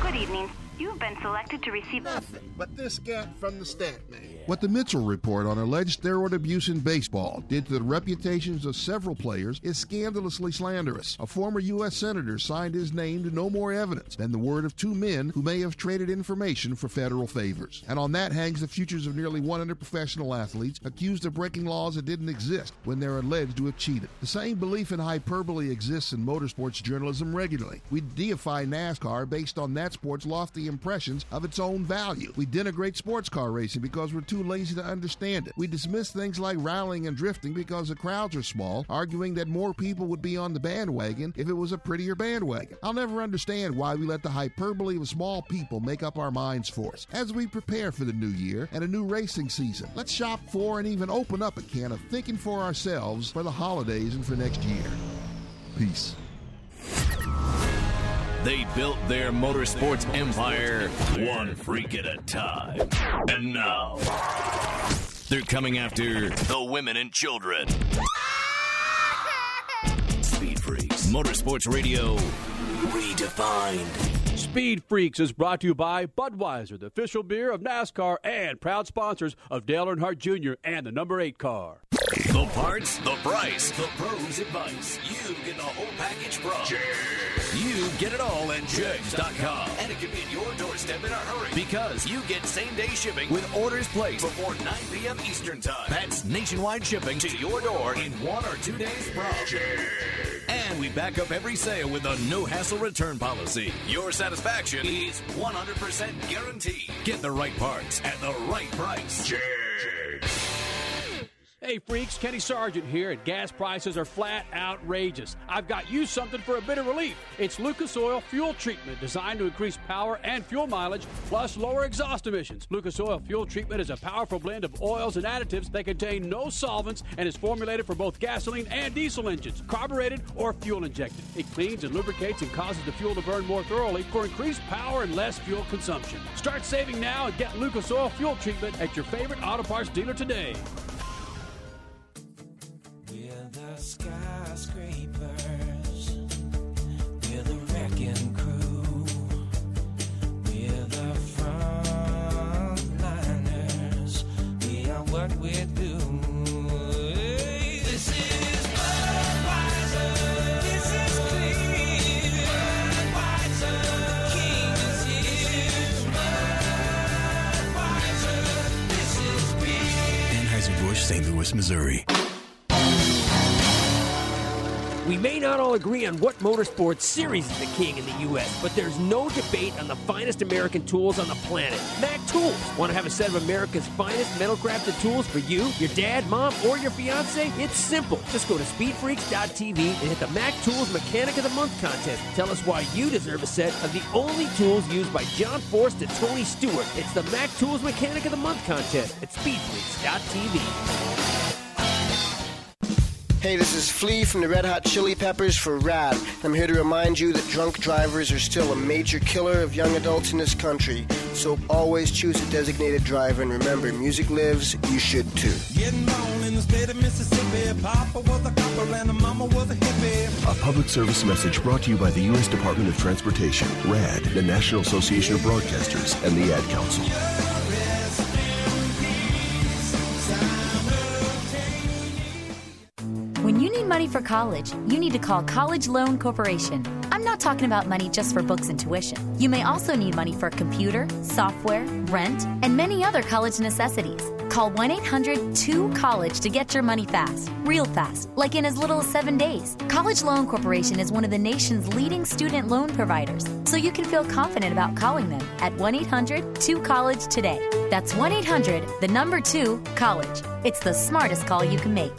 Good evening. You've been selected to receive Nothing but this scat from the stat man. What the Mitchell report on alleged steroid abuse in baseball did to the reputations of several players is scandalously slanderous. A former U.S. Senator signed his name to no more evidence than the word of two men who may have traded information for federal favors. And on that hangs the futures of nearly 100 professional athletes accused of breaking laws that didn't exist when they're alleged to have cheated. The same belief in hyperbole exists in motorsports journalism regularly. We deify NASCAR based on that sport's lofty impressions of its own value. We denigrate sports car racing because we're too lazy to understand it. We dismiss things like rallying and drifting because the crowds are small, arguing that more people would be on the bandwagon if it was a prettier bandwagon. I'll never understand why we let the hyperbole of small people make up our minds for us. As we prepare for the new year and a new racing season, let's shop for and even open up a can of thinking for ourselves for the holidays and for next year. Peace. They built their motorsports empire one freak at a time. And now, they're coming after the women and children. Speed Freaks. Motorsports Radio redefined. Speed Freaks is brought to you by Budweiser, the official beer of NASCAR and proud sponsors of Dale Earnhardt Jr. and the number 8 car. The parts, the price, the pros' advice. You get the whole package from. Get it all at Jegs.com. And it can be at your doorstep in a hurry because you get same day shipping with orders placed before 9 p.m. Eastern Time. That's nationwide shipping to your door in one or two days from Jegs. And we back up every sale with a no hassle return policy. Your satisfaction is 100% guaranteed. Get the right parts at the right price. Jegs. Hey freaks, Kenny Sargent here, and gas prices are flat outrageous. I've got you something for a bit of relief. It's Lucas Oil Fuel Treatment, designed to increase power and fuel mileage, plus lower exhaust emissions. Lucas Oil Fuel Treatment is a powerful blend of oils and additives that contain no solvents and is formulated for both gasoline and diesel engines, carbureted or fuel injected. It cleans and lubricates and causes the fuel to burn more thoroughly for increased power and less fuel consumption. Start saving now and get Lucas Oil Fuel Treatment at your favorite auto parts dealer today. Skyscrapers. We're the wrecking crew. We're the frontliners. We are what we do. This is Budweiser. We may not all agree on what motorsports series is the king in the U.S., but there's no debate on the finest American tools on the planet. Mac Tools. Want to have a set of America's finest metal crafted tools for you, your dad, mom, or your fiance? It's simple. Just go to speedfreaks.tv and hit the Mac Tools Mechanic of the Month contest. Tell us why you deserve a set of the only tools used by John Force to Tony Stewart. It's the Mac Tools Mechanic of the Month contest at speedfreaks.tv. Hey, this is Flea from the Red Hot Chili Peppers for RADD. I'm here to remind you that drunk drivers are still a major killer of young adults in this country. So always choose a designated driver and remember, music lives, you should too. Getting born in the state of Mississippi. Papa was a copper and the mama was a hippie. A public service message brought to you by the U.S. Department of Transportation, RADD, the National Association of Broadcasters, and the Ad Council. Money for college, you need to call College Loan Corporation. I'm not talking about money just for books and tuition. You may also need money for a computer, software, rent, and many other college necessities. Call 1 800 2 College to get your money fast, real fast, like in as little as seven days. College Loan Corporation is one of the nation's leading student loan providers, so you can feel confident about calling them at 1 800 2 College today. That's 1 800 the number 2 College. It's the smartest call you can make.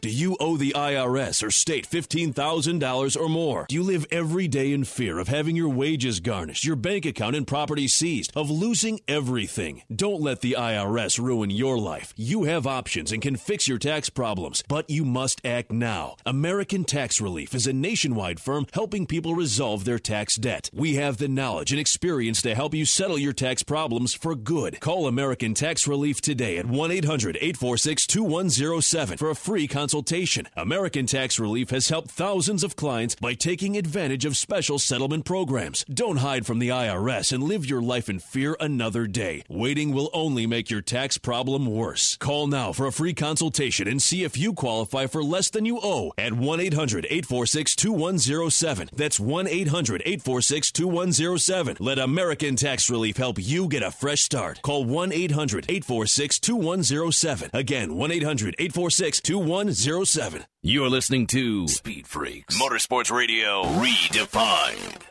Do you owe the IRS or state $15,000 or more? Do you live every day in fear of having your wages garnished, your bank account and property seized, of losing everything? Don't let the IRS ruin your life. You have options and can fix your tax problems, but you must act now. American Tax Relief is a nationwide firm helping people resolve their tax debt. We have the knowledge and experience to help you settle your tax problems for good. Call American Tax Relief today at 1 800 846 2107 for a free consultation. American Tax Relief has helped thousands of clients by taking advantage of special settlement programs. Don't hide from the IRS and live your life in fear another day. Waiting will only make your tax problem worse. Call now for a free consultation and see if you qualify for less than you owe at 1 800 846 2107. That's 1 800 846 2107. Let American Tax Relief help you get a fresh start. Call 1 800 846 2107. Again, 1 800 846 2107. You're listening to Speed Freaks Motorsports Radio Redefined.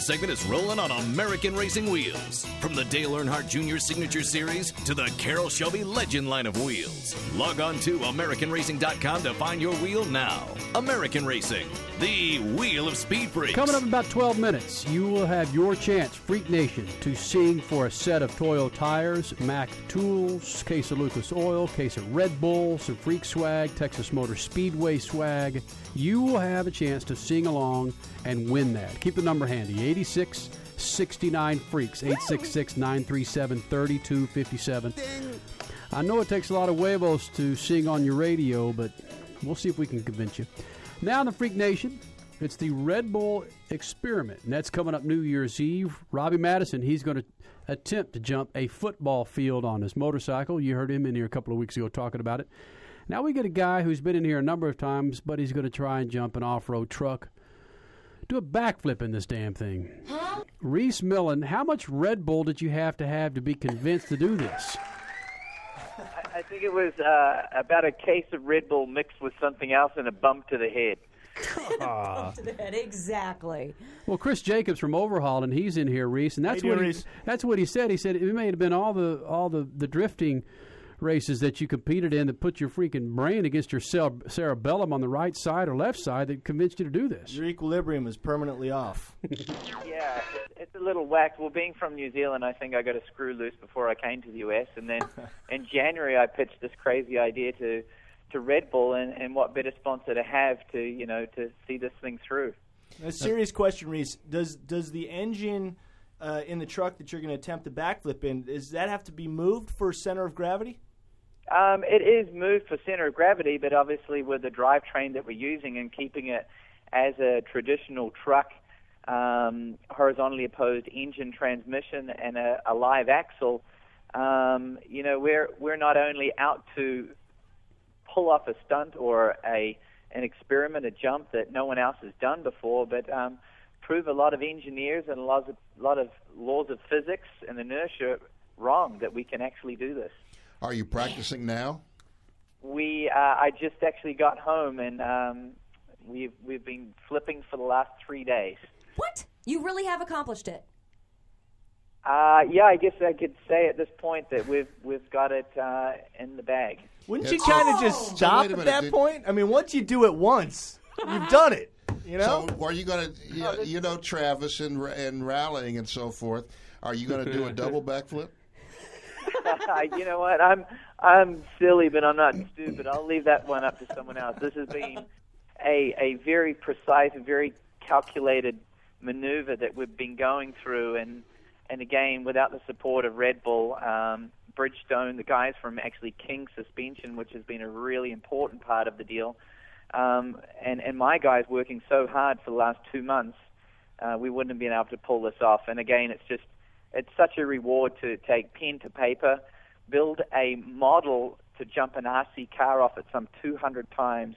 Segment is rolling on American Racing Wheels. From the Dale Earnhardt Jr. Signature Series to the Carroll Shelby Legend line of wheels. Log on to AmericanRacing.com to find your wheel now. American Racing, the wheel of speed freaks. Coming up in about 12 minutes, you will have your chance, Freak Nation, to sing for a set of Toyo tires, Mac tools, case of Lucas Oil, case of Red Bull, some Freak swag, Texas Motor Speedway swag. You will have a chance to sing along and win that. Keep the number handy 86 69 Freaks, 866 937 3257. I know it takes a lot of huevos to sing on your radio, but we'll see if we can convince you. Now the Freak Nation, it's the Red Bull Experiment, and that's coming up New Year's Eve. Robbie Madison, he's going to attempt to jump a football field on his motorcycle. You heard him in here a couple of weeks ago talking about it. Now we get a guy who's been in here a number of times, but he's going to try and jump an off-road truck. Do a backflip in this damn thing. Huh? Rhys Millen, how much Red Bull did you have to have to be convinced to do this? I think it was uh, about a case of Red Bull mixed with something else and a bump to the head. to the head, exactly. Well, Chris Jacobs from Overhaul, and he's in here, Rhys, and that's How what doing, he, Rhys? that's what he said. He said it may have been all the all the, the drifting races that you competed in that put your freaking brain against your cere- cerebellum on the right side or left side that convinced you to do this. Your equilibrium is permanently off. Yeah, it's, it's a little whacked. Well, being from New Zealand, I think I got a screw loose before I came to the US, and then in January I pitched this crazy idea to to Red Bull, and, and what better sponsor to have to you know to see this thing through. A serious question, Rhys. Does does the engine uh, in the truck that you're going to attempt the backflip in does that have to be moved for center of gravity? Um, it is moved for center of gravity, but obviously with the drivetrain that we're using and keeping it as a traditional truck, um, horizontally opposed engine transmission and a, a live axle, um, you know, we're we're not only out to pull off a stunt or a an experiment, a jump that no one else has done before, but um, prove a lot of engineers and a lot of, lot of laws of physics and inertia wrong that we can actually do this. Are you practicing now? We uh, I just actually got home and um, we've we've been flipping for the last three days. What? You really have accomplished it. Uh, yeah, I guess I could say at this point that we've we've got it uh, in the bag. Wouldn't you kind of just stop wait at minute, that did- point? I mean, once you do it once, you've done it. You know. So are you going to, you, you know, Travis and and rallying and so forth? Are you going to do a double backflip? you know what? I'm I'm silly, but I'm not stupid. I'll leave that one up to someone else. This has been a a very precise, very calculated maneuver that we've been going through, and and again, without the support of Red Bull, um, Bridgestone, the guys from actually King Suspension, which has been a really important part of the deal, um, and and my guys working so hard for the last two months, uh, we wouldn't have been able to pull this off. And again, it's just it's such a reward to take pen to paper, build a model to jump an RC car off at some 200 times,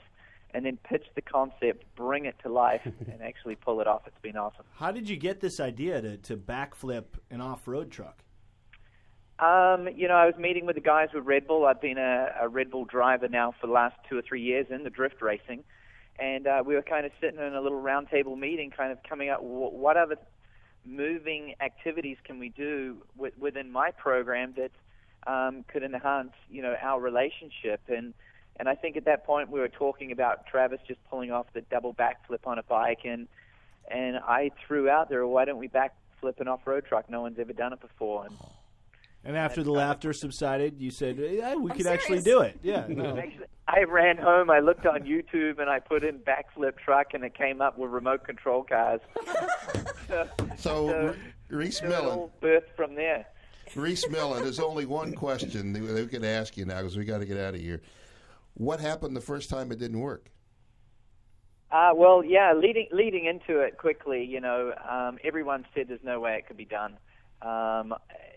and then pitch the concept, bring it to life, and actually pull it off. It's been awesome. How did you get this idea to, to backflip an off-road truck? Um, you know, I was meeting with the guys with Red Bull. I've been a, a Red Bull driver now for the last two or three years in the drift racing, and uh, we were kind of sitting in a little roundtable meeting, kind of coming up what other moving activities can we do w- within my program that um, could enhance, you know, our relationship. And and I think at that point we were talking about Travis just pulling off the double backflip on a bike, and and I threw out there, why don't we backflip an off-road truck? No one's ever done it before. And And after the laughter subsided, you said, yeah, "We I'm could actually do it." Yeah. no. Actually, I ran home. I looked on YouTube and I put in backflip truck, and it came up with remote control cars. so, So, Rhys so it Millen. all birthed from there. Rhys Millen, there's only one question that we can ask you now because we got to get out of here. What happened the first time it didn't work? Uh, well, yeah, leading leading into it quickly, you know, um, everyone said there's no way it could be done. Um,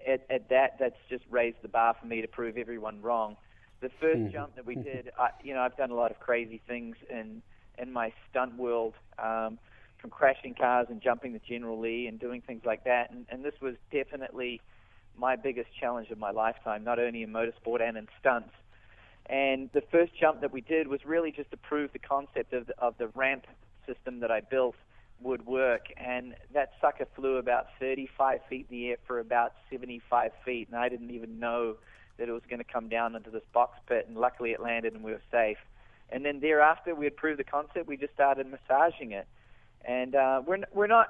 at, at that, that's just raised the bar for me to prove everyone wrong. The first Mhm. jump that we did, I, you know, I've done a lot of crazy things in in my stunt world, um, from crashing cars and jumping the General Lee and doing things like that. And, and this was definitely my biggest challenge of my lifetime, not only in motorsport and in stunts. And the first jump that we did was really just to prove the concept of the, of the ramp system that I built would work. And that sucker flew about 35 feet in the air for about 75 feet, and I didn't even know that it was going to come down into this box pit. And luckily, it landed, and we were safe. And then thereafter, we had proved the concept. We just started massaging it, and uh, we're we're not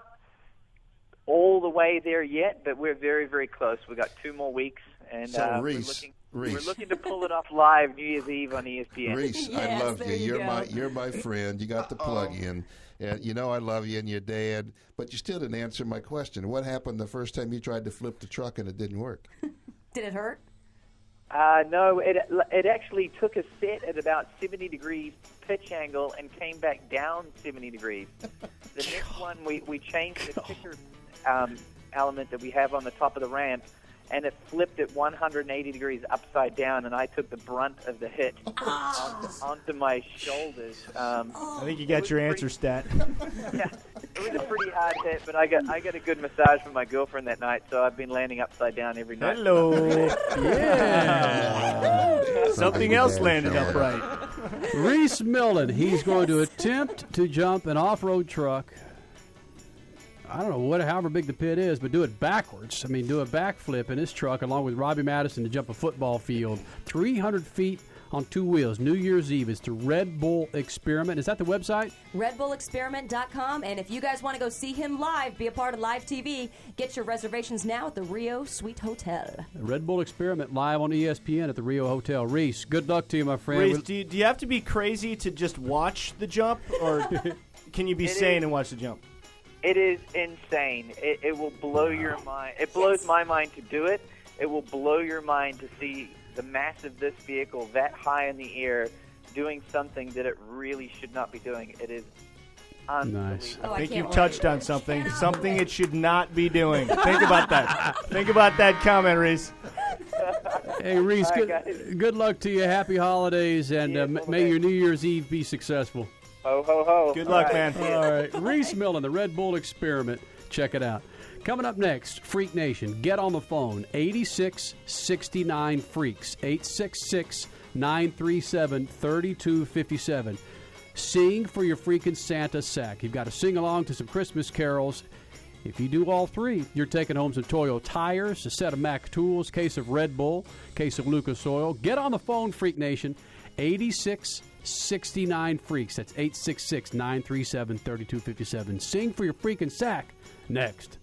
all the way there yet, but we're very very close. We've got two more weeks, and So, uh, Rhys, we're looking Rhys. we're looking to pull it off live New Year's Eve on ESPN. Rhys, I love you. You're my you're my friend. You got the plug in. And you know I love you and your dad, but you still didn't answer my question. What happened the first time you tried to flip the truck and it didn't work? Did it hurt? Uh, no, it it actually took a set at about 70 degrees pitch angle and came back down 70 degrees. The next one, we, we changed the kicker um, element that we have on the top of the ramp, and it flipped at 180 degrees upside down, and I took the brunt of the hit on, onto my shoulders. Um, I think you got your answer, stat. yeah, it was a pretty hard hit, but I got I got a good massage from my girlfriend that night, so I've been landing upside down every night. Hello. Yeah. Something else landed upright. Rhys Millen, he's going to attempt to jump an off-road truck. I don't know what, however big the pit is, but do it backwards. I mean, do a backflip in his truck along with Robbie Madison to jump a football field, 300 feet on two wheels. New Year's Eve. is the Red Bull Experiment. Is that the website? RedBullExperiment.com. And if you guys want to go see him live, be a part of live TV, get your reservations now at the Rio Suite Hotel. Red Bull Experiment live on ESPN at the Rio Hotel. Rhys, good luck to you, my friend. Rhys, do you, do you have to be crazy to just watch the jump, or can you be It sane is- and watch the jump? It is insane. It, it will blow your mind. It blows my mind to do it. It will blow your mind to see the mass of this vehicle that high in the air doing something that it really should not be doing. It is Nice. I think you've touched on something, something it should not be doing. Think about that. Think about that comment, Rhys. Hey, Rhys, All right, good, good luck to you. Happy holidays, and uh, m- may your New Year's Eve be successful. Ho, ho, ho. Good luck, All right. man. All right, Rhys Millen, the Red Bull Experiment. Check it out. Coming up next, Freak Nation. Get on the phone. 8669 Freaks. 866 937 3257. Sing for your freaking Santa sack. You've got to sing along to some Christmas carols. If you do all three, you're taking home some Toyo tires, a set of Mac tools, case of Red Bull, case of Lucas Oil. Get on the phone, Freak Nation. 8669 Freaks. That's 866 937 3257. Sing for your freaking sack. Next.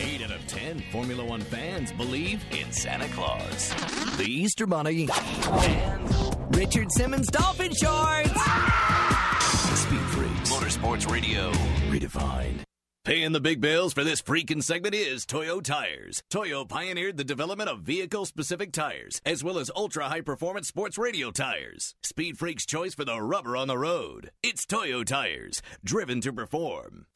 Eight out of ten Formula One fans believe in Santa Claus, the Easter Bunny, and Richard Simmons dolphin shorts. Speed Freaks. Motorsports Radio redefined. Paying the big bills for this freaking segment is Toyo Tires. Toyo pioneered the development of vehicle-specific tires, as well as ultra-high-performance sports radial tires. Speed Freak's choice for the rubber on the road. It's Toyo Tires, driven to perform.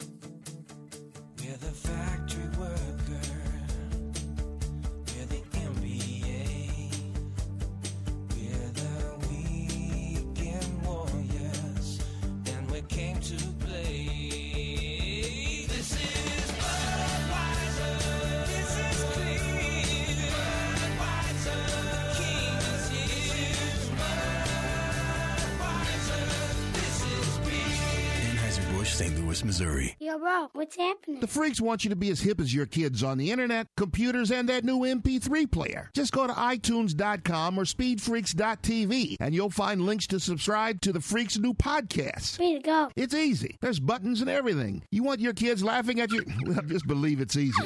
Louis, Missouri. Yo, bro, what's happening? The freaks want you to be as hip as your kids on the internet, computers, and that new MP3 player. Just go to iTunes.com or SpeedFreaks.tv and you'll find links to subscribe to the Freaks' new podcast. Way to go. It's easy. There's buttons and everything. You want your kids laughing at you? Well, just believe it's easy.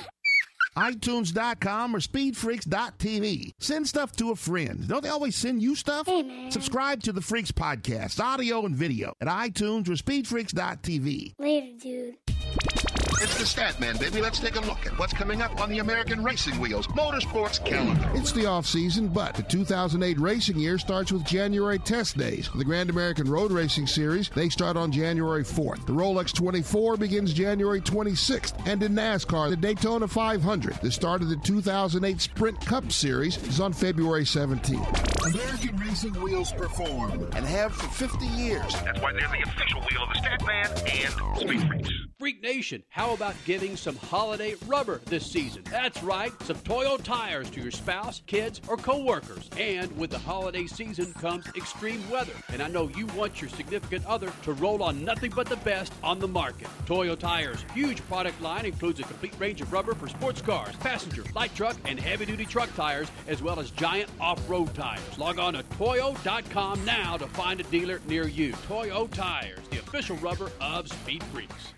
iTunes.com or SpeedFreaks.tv. Send stuff to a friend. Don't they always send you stuff? Hey, man. Subscribe to the Freaks podcast, audio and video, at iTunes or SpeedFreaks.tv. Later, dude. It's the Statman, baby. Let's take a look at what's coming up on the American Racing Wheels Motorsports calendar. It's the off season, but the 2008 racing year starts with January test days. For the Grand American Road Racing Series, they start on January 4th. The Rolex 24 begins January 26th. And in NASCAR, the Daytona 500, the start of the 2008 Sprint Cup Series, is on February 17th. American Racing Wheels perform and have for 50 years. That's why they're the official wheel of the Statman and Speed Freaks. Freak Nation, how about giving some holiday rubber this season? That's right, some Toyo tires to your spouse, kids, or coworkers. And with the holiday season comes extreme weather. And I know you want your significant other to roll on nothing but the best on the market. Toyo Tires' huge product line includes a complete range of rubber for sports cars, passenger, light truck, and heavy duty truck tires, as well as giant off road tires. Log on to Toyo.com now to find a dealer near you. Toyo Tires, the official rubber of Speed Freaks.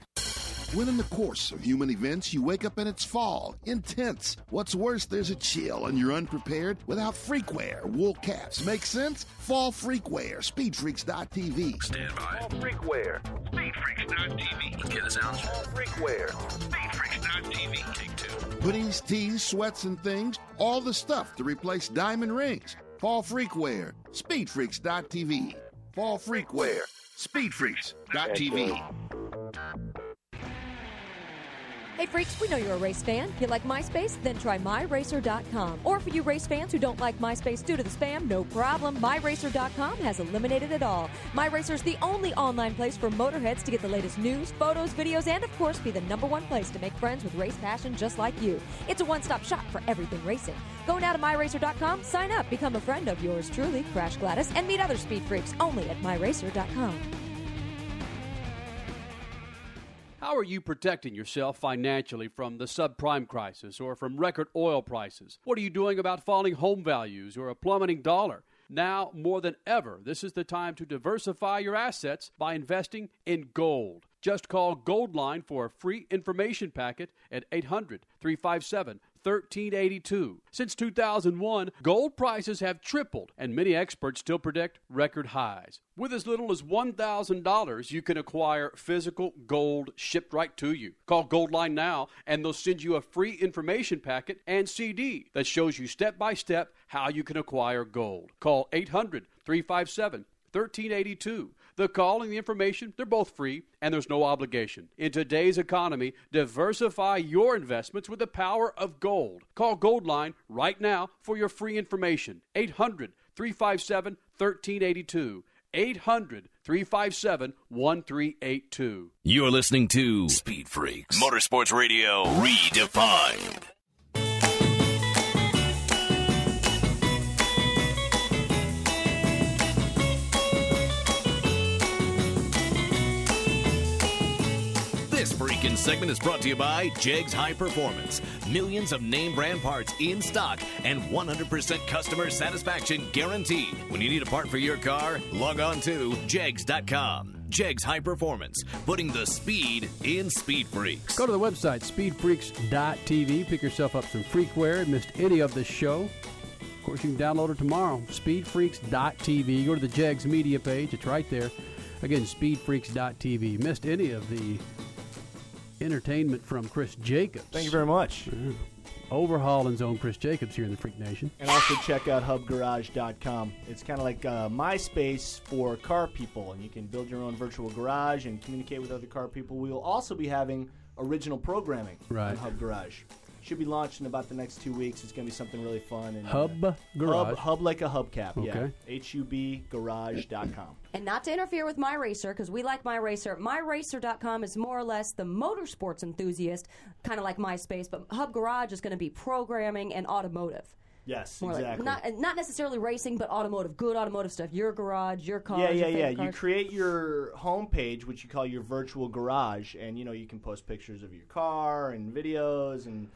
When in the course of human events, you wake up and it's fall, intense. What's worse, there's a chill and you're unprepared without freakwear, wool caps. Make sense? Fall freakwear, speedfreaks.tv. Stand by. All freakware. Speedfreaks.tv. Get us out. All freakware. Speedfreaks.tv. Take two. Hoodies, tees, sweats, and things, all the stuff to replace diamond rings. Fall freakwear, speedfreaks.tv. Fall freakwear, speedfreaks.tv. Hey freaks, we know you're a race fan. You like MySpace? Then try MyRacer.com. Or for you race fans who don't like MySpace due to the spam, no problem. MyRacer.com has eliminated it all. MyRacer is the only online place for motorheads to get the latest news, photos, videos, and of course be the number one place to make friends with race passion just like you. It's a one-stop shop for everything racing. Go now to MyRacer.com, sign up, become a friend of yours truly, Crash Gladys, and meet other speed freaks only at MyRacer.com. How are you protecting yourself financially from the subprime crisis or from record oil prices? What are you doing about falling home values or a plummeting dollar? Now, more than ever, this is the time to diversify your assets by investing in gold. Just call Goldline for a free information packet at 800 357 1382. Since 2001, gold prices have tripled, and many experts still predict record highs. With as little as $1,000, you can acquire physical gold shipped right to you. Call Goldline now, and they'll send you a free information packet and CD that shows you step by step how you can acquire gold. Call 800 357 1382. The call and the information, they're both free and there's no obligation. In today's economy, diversify your investments with the power of gold. Call Goldline right now for your free information. 800 357 1382. 800 357 1382. You're listening to Speed Freaks Motorsports Radio Redefined. This segment is brought to you by Jegs High Performance. Millions of name brand parts in stock and 100% customer satisfaction guaranteed. When you need a part for your car, log on to jegs.com. Jegs High Performance, putting the speed in Speed Freaks. Go to the website, speedfreaks.tv. Pick yourself up some freakware. Missed any of this show. Of course, you can download it tomorrow. Speedfreaks.tv. Go to the Jegs media page. It's right there. Again, speedfreaks.tv. Missed any of the entertainment from Chris Jacobs. Thank you very much. Overhauling own Chris Jacobs here in the Freak Nation. And also check out hubgarage.com. It's kind of like uh, MySpace for car people, and you can build your own virtual garage and communicate with other car people. We will also be having original programming Right. on Hub Garage. Should be launched in about the next two weeks. It's going to be something really fun. And, uh, Hub Garage? Hub, hub like a hubcap, yeah. Okay. H-U-B-garage.com. And not to interfere with My Racer, because we like My Racer. MyRacer.com is more or less the motorsports enthusiast, kind of like MySpace, but Hub Garage is going to be programming and automotive. Yes, More like- exactly. not not necessarily racing, but automotive, good automotive stuff. Your garage, your car. yeah, yeah, yeah. favorite You create your homepage, which you call your virtual garage, and you know you can post pictures of your car and videos and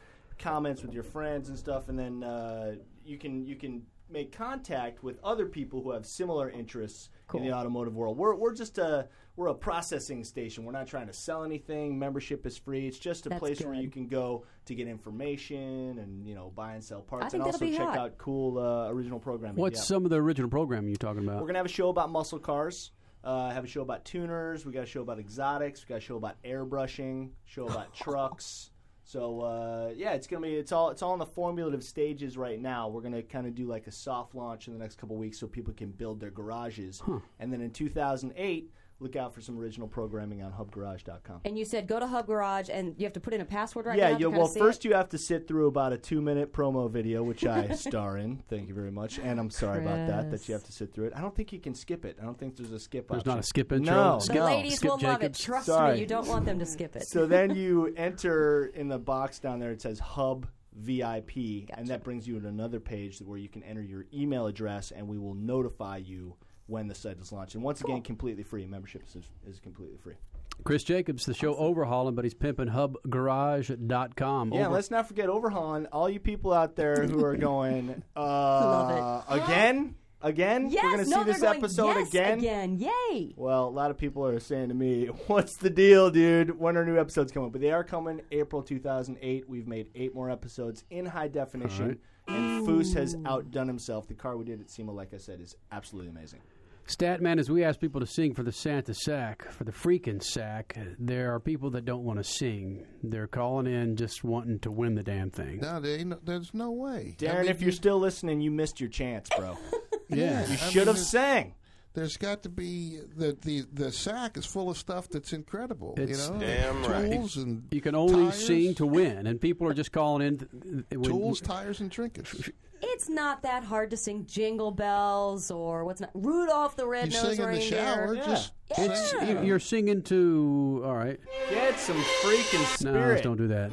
comments with your friends and stuff, and then uh, you can you can make contact with other people who have similar interests in the automotive world. We're we're just a we're a processing station. We're not trying to sell anything. Membership is free. It's just a That's place where you can go to get information and you know buy and sell parts, and also check hot. out cool uh, original programming. What's Yeah. some of the original programming you're talking about? We're gonna have a show about muscle cars. Uh, have a show about tuners. We got a show about exotics. We got a show about airbrushing. Show about trucks. So uh, yeah, it's gonna be it's all it's all in the formulative stages right now. We're gonna kind of do like a soft launch in the next couple weeks so people can build their garages. And then in 2008, look out for some original programming on hubgarage.com. And you said go to Hub Garage, and you have to put in a password right yeah, now. to well, see first it? you have to sit through about a two-minute promo video, which I star in. Thank you very much, and I'm sorry about that that you have to sit through it. I don't think you can skip it. I don't think there's a skip. There's option. not a skip intro? No, Skip- no. The ladies Skip will love it. Trust Sorry. me, you don't want them to skip it. So then you enter in the box down there. It says Hub VIP, and that brings you to another page where you can enter your email address, and we will notify you when the site is launched. And once again, completely free. Membership is, is completely free. Chris Jacobs, the show overhauling, but he's pimping hubgarage.com. Yeah, Over- let's not forget Overhauling. All you people out there who are going, uh, Love it. again, again, yes, we're gonna no, see this they're going, episode yes, again. again. Yay! Well, a lot of people are saying to me, "What's the deal, dude? When are new episodes coming?" But they are coming April 2008. We've made eight more episodes in high definition, and Foose has outdone himself. The car we did at SEMA, like I said, is absolutely amazing. Statman, as we ask people to sing for the Santa Sack, for the freaking sack, there are people that don't want to sing. They're calling in just wanting to win the damn thing. No, there ain't no, there's no way. I Darren, mean, if you're still listening, you missed your chance, bro. Yeah. you should have sang. There's got to be the the the sack is full of stuff that's incredible. It's- you know, Damn right. tools and You can only tires, sing to win, and people are just calling in. th- th- when- tools, tires, and trinkets. It's not that hard to sing Jingle Bells or what's not Rudolph the You Red-Nosed sing in the Reindeer. shower, Yeah. just It's, sing. you- You're singing to. All right. Get some freaking No, spirit. don't do that.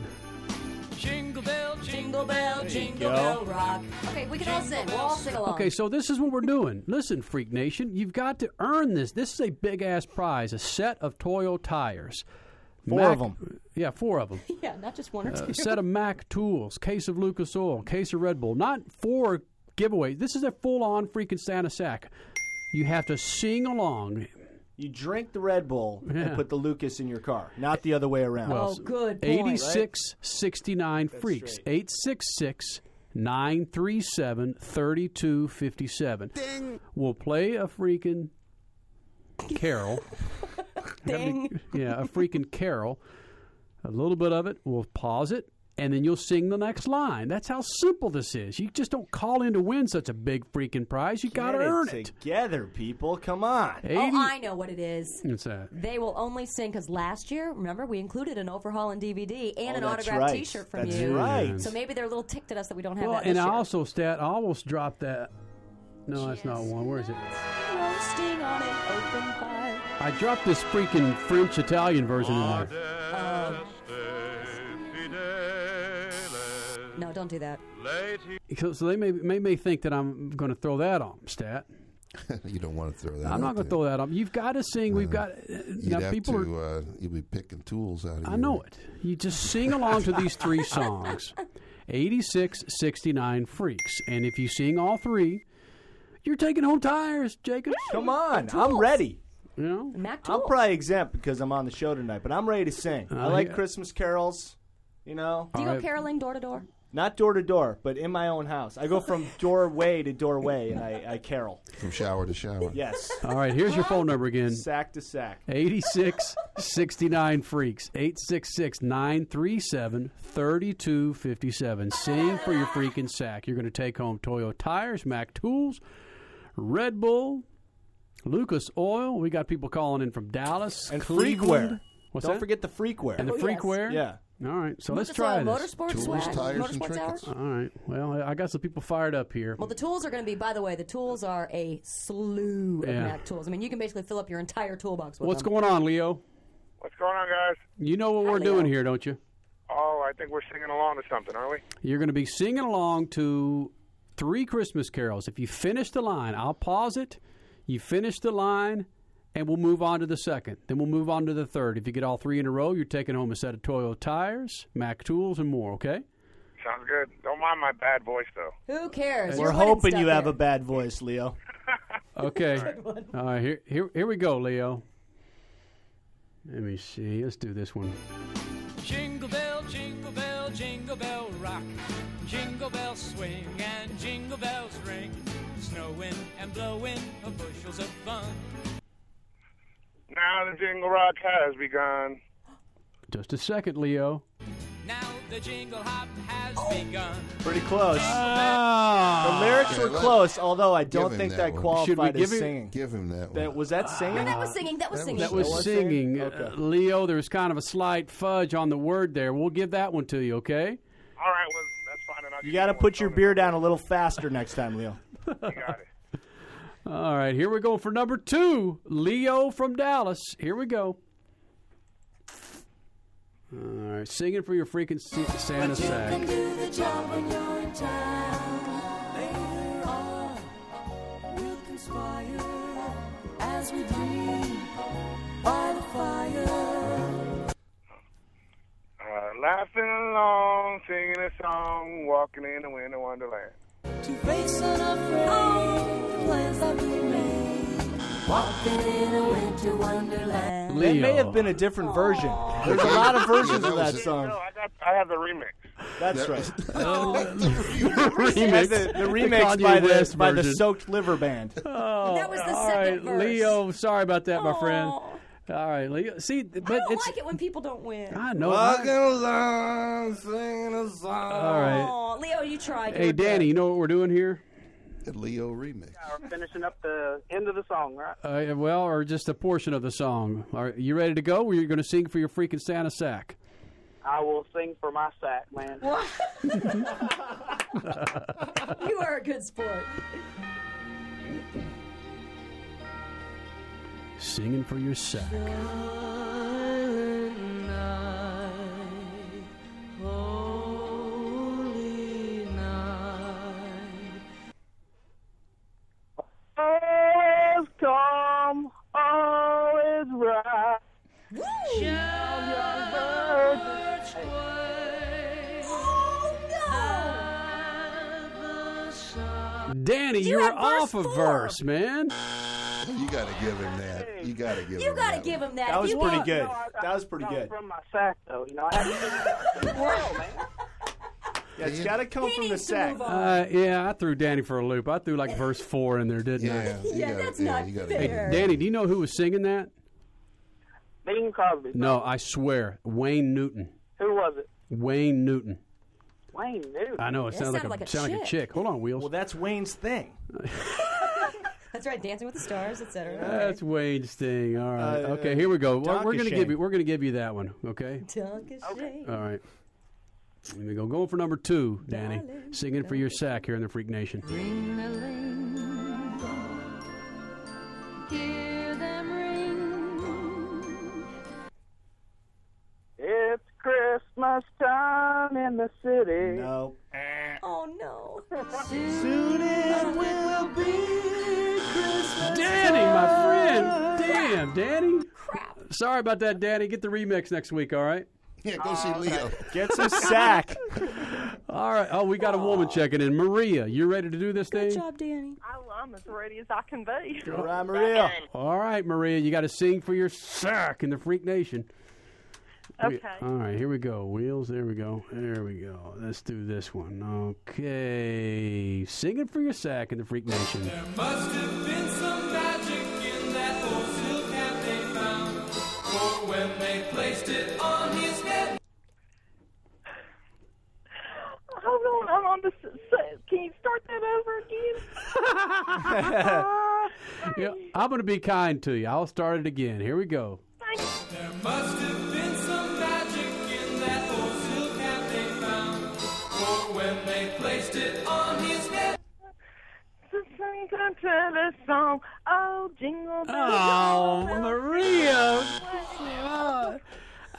Jingle bell, Jingle Bell, Jingle. Bell Rock. Okay, we can all sing. We'll all sing along. Okay, so this is what we're doing. Listen, Freak Nation, you've got to earn this. This is a big ass prize a set of Toyo tires. Four Mac- them, Yeah, four of them. Yeah, not just one or uh, two. a set of Mac tools, case of Lucas Oil, case of Red Bull. Not four giveaways. This is a full on freaking Santa sack. You have to sing along. You drink the Red Bull Yeah. and put the Lucas in your car, not the other way around. oh, good point. 86 69 freaks. straight. 866 937 3257. Ding. We'll play a freaking carol. Ding. yeah, a freaking carol. A little bit of it. We'll pause it, and then you'll sing the next line. That's how simple this is. You just don't call in to win such a big freaking prize. You got to earn it it. together, people. Come on. 80 Oh, I know what it is. What's that? They will only sing because last year, remember, we included an overhaul and DVD and Oh, an that's autographed right. T-shirt from That's you. right. So maybe they're a little ticked at us that we don't have Well, that and this I year. also, Stat, I almost dropped that. No, that's not one. Where is it? roasting on an open fire. I dropped this freaking French Italian version in there. Oh. No, don't do that. So, so they may, may may think that I'm going to throw that on Stat. you don't want to throw that. I'm not going to throw that on. You've got to sing. We've got You'd now have people to. are. uh, you'd be picking tools out of. I your- know it. You just sing along to these three songs. 86, 69 freaks, and if you sing all three, you're taking home tires, Jacob. Come on. I'm ready. You know. Mac I'm probably exempt because I'm on the show tonight, but I'm ready to sing. I Uh, like yeah. Christmas carols. You know, Do you All go right. caroling door to door? not door to door, but in my own house. I go from doorway to doorway and I, I carol. From shower to shower. Yes, All right, here's your phone number again. sack to sack. 86 69 freaks 866 937 3257 sing for your freaking sack you're going to take home toyo tires mac tools red bull lucas oil we got people calling in from dallas And Cleveland. freakware. what's Don't that forget the freakware. and the Oh, yes. freakware Yeah. all right so let's try Oil this Motorsports Tools, swag. tires, and trinkets. hour? all right well i got some people fired up here Well, the tools are going to be, by the way, the tools are a slew of Yeah. Mac tools. I mean, you can basically fill up your entire toolbox with what's them. going on leo What's going on, guys? you know what Hi, we're Leo. doing here don't you Oh, I think we're singing along to something, aren't we? you're going to be singing along to three Christmas carols. If you finish the line, I'll pause it. You finish the line, and we'll move on to the second. Then we'll move on to the third. If you get all three in a row, you're taking home a set of Toyo tires, Mac tools, and more. Okay. Sounds good. Don't mind my bad voice though. Who cares? We're You're hoping stuff you have here. a bad voice, Leo. Okay. All right. Here, here, here we go, Leo. Let me see. Let's do this one. Jingle bell, jingle bell, jingle bell rock. Jingle bell swing Snowing and blowing of bushels of fun. Now the jingle rock has begun. Just a second, Leo. Now the jingle hop has begun. Pretty close. Ah. the lyrics Yeah, were let- close, although I don't him think that that, one. qualified Should we as give him- singing. Give him that one. That, was that singing? No, that was singing. That was singing. That was singing. Okay. Uh, Leo, there's kind of a slight fudge on the word there. We'll give that one to you, okay? All right, well that's fine. And I'll You give got to one put your beer down a little faster next time, Leo. You got it. All right, here we go for number two. Leo from Dallas. Here we go. All right, singing for your freaking S- Santa sack. do the job when you're in town. Later on, we'll conspire as we dream by the fire. Uh, laughing along, singing a song, walking in a winter wonderland. To face unafraid the plans that we made. Walking in a winter wonderland. That may have been a different version. There's a lot of versions of that song. No, I got. I have the remix. That's That- right. Oh. remix. The, the The remix Kanye by the by the. Soaked Liver Band. Oh, That was the all second right, verse. Leo. Sorry about that, my friend. Aw. All right, Leo. See, but I don't it's like it when people don't win. I know. Walking I- along, singing a song. all right. Aw, Leo, you tried. Hey, were Danny, you know what we're doing here? The Leo remix. We're finishing up the end of the song, right? Uh, well, or just a portion of the song. Are you ready to go? Or you're going to sing for your freaking Santa sack? I will sing for my sack, man. good. you are a good sport. Singing for your sack. All is calm, all is right. Danny, You you were had verse off a four. verse, man. You got to give him that. You got to give You him got to that give him that. That was you pretty good. No, I- That was pretty no, good. From my sack, though, you know, I had to well, man. Yeah, it's got to come He from the needs to sack. move on. Uh, yeah, I threw Danny for a loop. I threw like verse four in there, didn't Yeah, you Yeah, gotta- that's yeah, not you gotta fair. give I? him Hey, Danny, do you know who was singing that? Bing Crosby. No, I swear, Wayne Newton. Who was it? Wayne Newton. Wayne Newton. I know it That sounds like sounded a, like a sound like a chick. chick. Hold on, wheels. Well, that's Wayne's thing. That's right. Dancing with the Stars, etc. That's Wayne's thing. All right. Uh, okay, here we go. We're, we're gonna give you. We're gonna give you that one. Okay. Dunk a shame. All right. Here we go. Going for number two, Danny. Singing for your sack here in the Freak Nation. Hear them ring. It's Christmas time in the city. No. Oh no. Soon it will be Christmas. Danny, my friend. Damn, Danny. Crap. Sorry about that, Danny. Get the remix next week, all right? Yeah, go see Leo. Get some sack. All right. Oh, we got a woman checking in. Maria, you ready to do this Danny? Good thing? job, Danny. I'm as ready as I can be. All right, Maria. All right, Maria, you got to sing for your sack in the Freak Nation. We- all right, here we go. Wheels, there we go. There we go. Let's do this one. Okay. Singing for your sack in the Freak Nation. There must have been some magic in that old silk hat they found. For when they placed it on his head. Hold on, I'm on the. s- s- Can you start that over again? Yeah, I'm going to be kind to you. I'll start it again. Here we go. There must have to the song, oh jingle bells. Oh, jingle bells. Maria. Oh,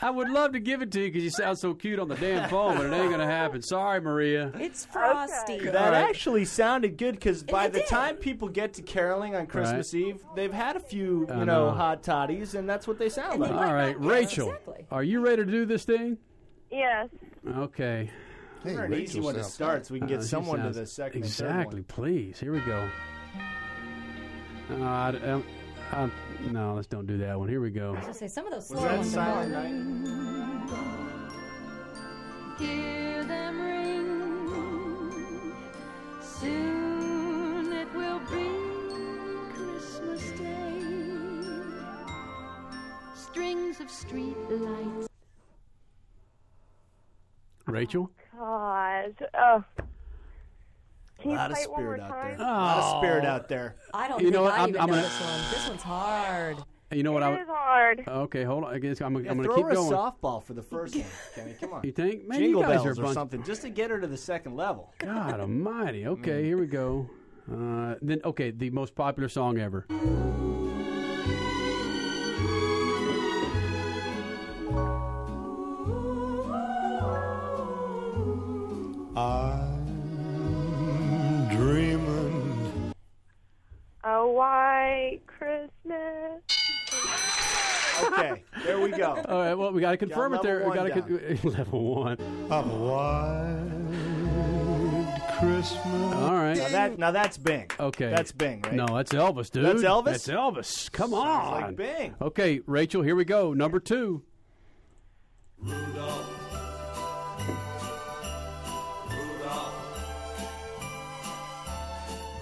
I would love to give it to you because you sound so cute on the damn phone, but it ain't gonna happen. Sorry, Maria. It's frosty. That All right. actually sounded good because by the time people get to caroling on Christmas Eve, they've had a few, you know, know. hot toddies, and that's what they sound like. All right, Rachel, are you ready to do this thing? Yes. Okay. Hey, an easy one to start so we can get Uh, she someone to the second and third Exactly, please. Here we go. Uh, I, um, um, no, let's don't do that one. Here we go. I was gonna say some of those slow that ones are Silent more. Hear them ring. Soon it will be Christmas Day. Strings of street lights. Rachel? God. Oh. Can you lot of play it spirit out time? there. A lot of Oh. spirit out there. I don't You think know what, I I'm- even I'm know gonna- this one. This one's hard. You know what? I It is hard. Okay, hold on. I guess I'm, Yeah, I'm going throw to keep her a softball for the first one, Kenny. Come on. You think? Man, Jingle you guys bells are or bunch- something, just to get her to the second level. God Almighty. Okay, here we go. Uh, then okay, the most popular song ever. White Christmas. Okay, there we go. All right. Well, we got to confirm it there. We got to level one. A white Christmas. All right. Now that now that's Bing. Okay. That's Bing, right? No, that's Elvis, dude. That's Elvis? That's Elvis. Come Sounds on. like Bing. Okay, Rachel, here we go. Number two. Rudolph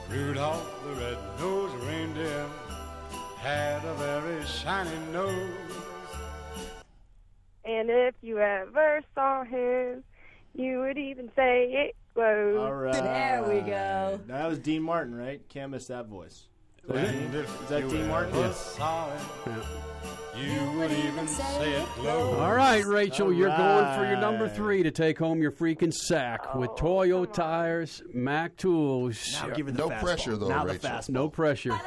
the red-nosed reindeer had a very shiny nose. And if you ever saw him, you would even say it glows. All right. There we go. That was Dean Martin, right? Can't miss that voice. Is that, Dean? Is that Dean Martin? ever saw him, you would even say it glows. All right, Rachel, All you're going for your number three to take home your freaking sack oh, with Toyo tires, Mac tools. Now give her the No fastball. pressure, though, Now the Rachel. fastball. No pressure.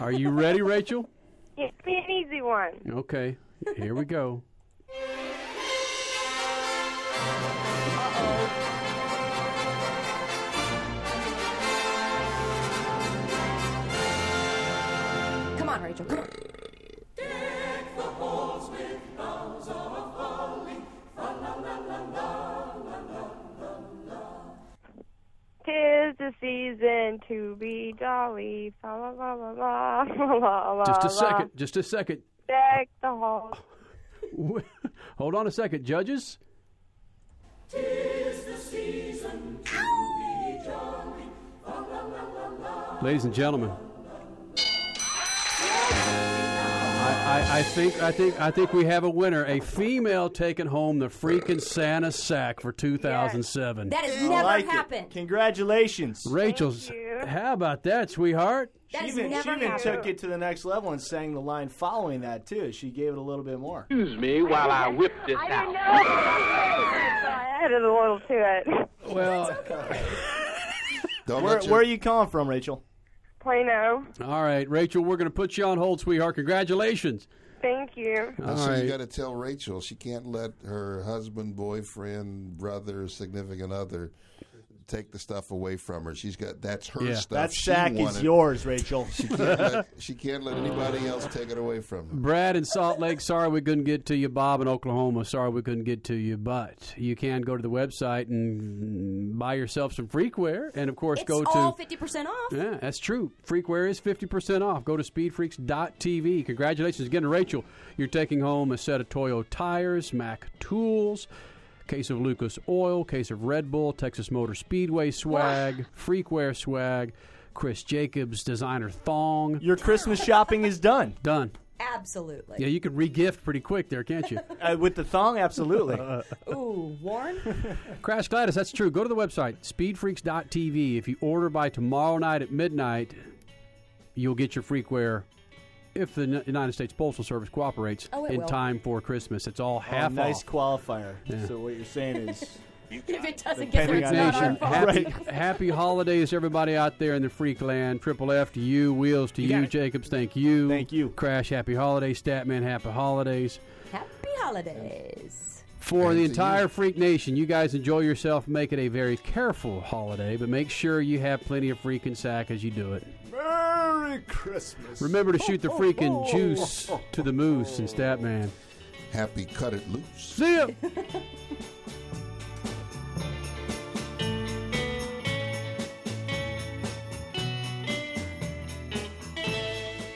Are you ready, Rachel? Give me an easy one. Okay, here we go. Come on, Rachel. Tis the season to be jolly. La la la la la la la. Just a la. second. Just a second. Deck the halls. Hold on a second, judges. Ladies and gentlemen, I, I, I think I think I think we have a winner. A female taking home the freaking Santa sack for 2007. That has never like it. happened. Congratulations. Rachel's. How about that, sweetheart? That she even, she even took it to the next level and sang the line following that too. She gave it a little bit more. Excuse me while I whip this I out. didn't know. I added a little to it. Well, Don't Where, where are you calling from, Rachel? Plano. Oh. all right, Rachel, we're going to put you on hold, sweetheart. Congratulations. Thank you. Now, All so right. you got to tell Rachel she can't let her husband, boyfriend, brother, significant other take the stuff away from her. She's got that's her Yeah. stuff. That She sack is yours, Rachel. She can't, let, she can't let anybody else take it away from her. Brad in Salt Lake, sorry we couldn't get to you. Bob in Oklahoma, sorry we couldn't get to you. But you can go to the website and buy yourself some freakware, and of course It's go all to. 50% off. Yeah, that's true. Freakware is 50% off. Go to speedfreaks.tv. Congratulations again to Rachel. You're taking home a set of Toyo tires, Mac tools, case of Lucas Oil, case of Red Bull, Texas Motor Speedway swag, Freakware swag, Chris Jacobs designer thong. Your Christmas shopping is done. Done. Absolutely. Yeah, you could regift pretty quick there, can't you? Uh, with the thong, absolutely. Ooh, Warren? Crash Gladys, that's true. Go to the website, speedfreaks.tv. If you order by tomorrow night at midnight, you'll get your freakware if the United States Postal Service cooperates Oh, in will. time for Christmas. It's all Oh, half nice off. qualifier. Yeah. So what you're saying is, if it doesn't get there, Depending it's on not our fault. happy, Right. happy holidays, everybody out there in the freak land. Triple F to you, Wheels to You you. Jacobs, thank you. Thank you. Crash, happy holidays. Statman, happy holidays. Happy holidays. For the entire Freak Nation, you guys enjoy yourself. Make it a very careful holiday, but make sure you have plenty of freaking sack as you do it. Merry Christmas. Remember to shoot the freaking juice to the moose and Statman. Happy cut it loose. See ya.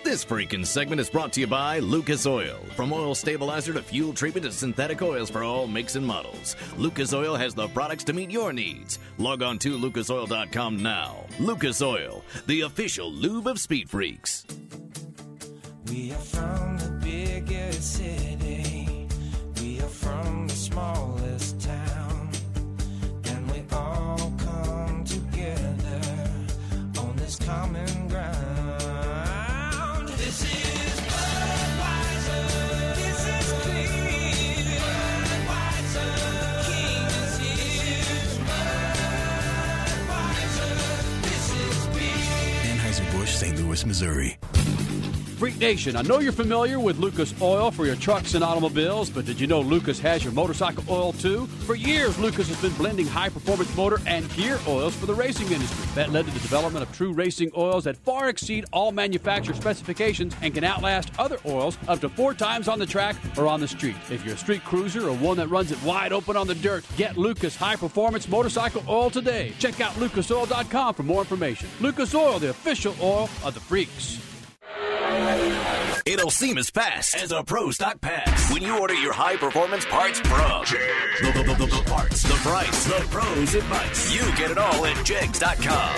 This freaking segment is brought to you by Lucas Oil. From oil stabilizer to fuel treatment to synthetic oils for all makes and models, Lucas Oil has the products to meet your needs. Log on to lucasoil.com now. Lucas Oil, the official lube of Speed Freaks. We are from the biggest city. We are from the smallest town. And we all come together on this common St. Louis, Missouri. Freak Nation, I know you're familiar with Lucas Oil for your trucks and automobiles, but did you know Lucas has your motorcycle oil too? For years, Lucas has been blending high performance motor and gear oils for the racing industry. That led to the development of true racing oils that far exceed all manufacturer specifications and can outlast other oils up to four times on the track or on the street. If you're a street cruiser or one that runs it wide open on the dirt, get Lucas high performance motorcycle oil today. Check out lucasoil.com for more information. Lucas Oil, the official oil of the freaks. It'll seem as fast as a Pro Stock Pass when you order your high performance parts from the, the, the, the, the parts, the price, the pros advice. You get it all at Jegs.com.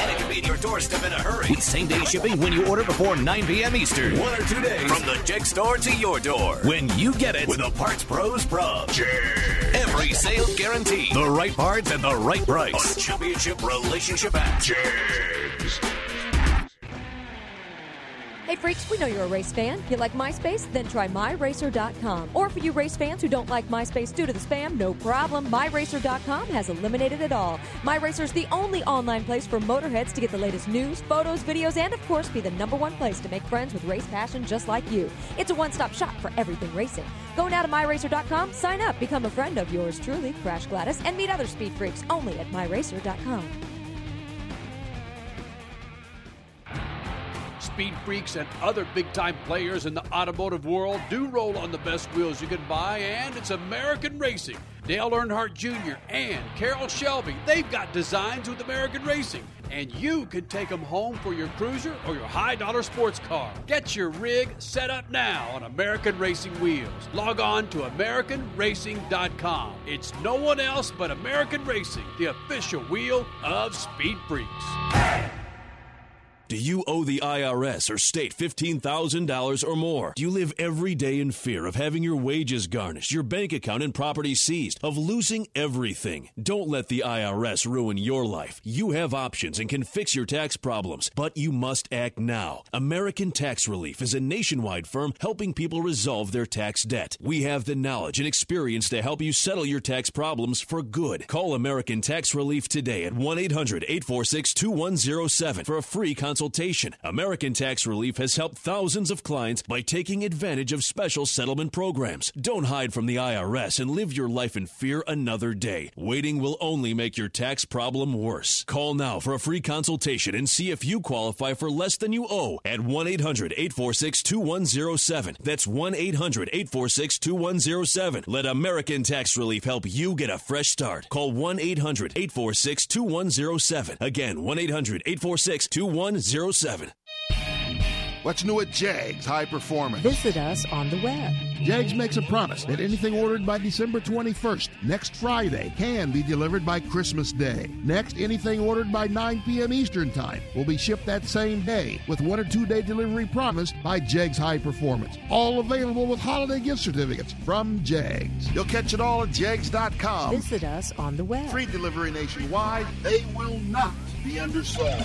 And it can be at your doorstep in a hurry with same day shipping when you order before 9 p.m. Eastern. One or two days from the Jeg store to your door. When you get it with a Parts Pros Pro. Every sale guaranteed. The right parts at the right price. Championship relationship app. Hey freaks, we know you're a race fan. You like MySpace? Then try MyRacer.com. Or for you race fans who don't like MySpace due to the spam, no problem. MyRacer.com has eliminated it all. MyRacer's the only online place for motorheads to get the latest news, photos, videos, and of course be the number one place to make friends with race passion just like you. It's a one-stop shop for everything racing. Go now to MyRacer.com, sign up, become a friend of yours truly, Crash Gladys, and meet other speed freaks only at MyRacer.com. Speed freaks and other big time players in the automotive world do roll on the best wheels you can buy, and it's American Racing. Dale Earnhardt Jr. and Carroll Shelby, they've got designs with American Racing, and you can take them home for your cruiser or your high dollar sports car. Get your rig set up now on American Racing Wheels. Log on to AmericanRacing.com. It's no one else but American Racing, the official wheel of Speed Freaks. Do you owe the IRS or state $15,000 or more? Do you live every day in fear of having your wages garnished, your bank account and property seized, of losing everything? Don't let the IRS ruin your life. You have options and can fix your tax problems, but you must act now. American Tax Relief is a nationwide firm helping people resolve their tax debt. We have the knowledge and experience to help you settle your tax problems for good. Call American Tax Relief today at 1 800 846 2107 for a free consultation. American Tax Relief has helped thousands of clients by taking advantage of special settlement programs. Don't hide from the IRS and live your life in fear another day. Waiting will only make your tax problem worse. Call now for a free consultation and see if you qualify for less than you owe at 1 800 846 2107. That's 1 800 846 2107. Let American Tax Relief help you get a fresh start. Call 1 800 846 2107. Again, 1 800 846 2107. What's new at Jegs High Performance? Visit us on the web. Jegs makes a promise that anything ordered by December 21st, next Friday, can be delivered by Christmas Day. Next, anything ordered by 9 p.m. Eastern Time will be shipped that same day with one or two day delivery promised by Jegs High Performance. All available with holiday gift certificates from Jegs. You'll catch it all at Jegs.com. Visit us on the web. Free delivery nationwide. They will not be undersold.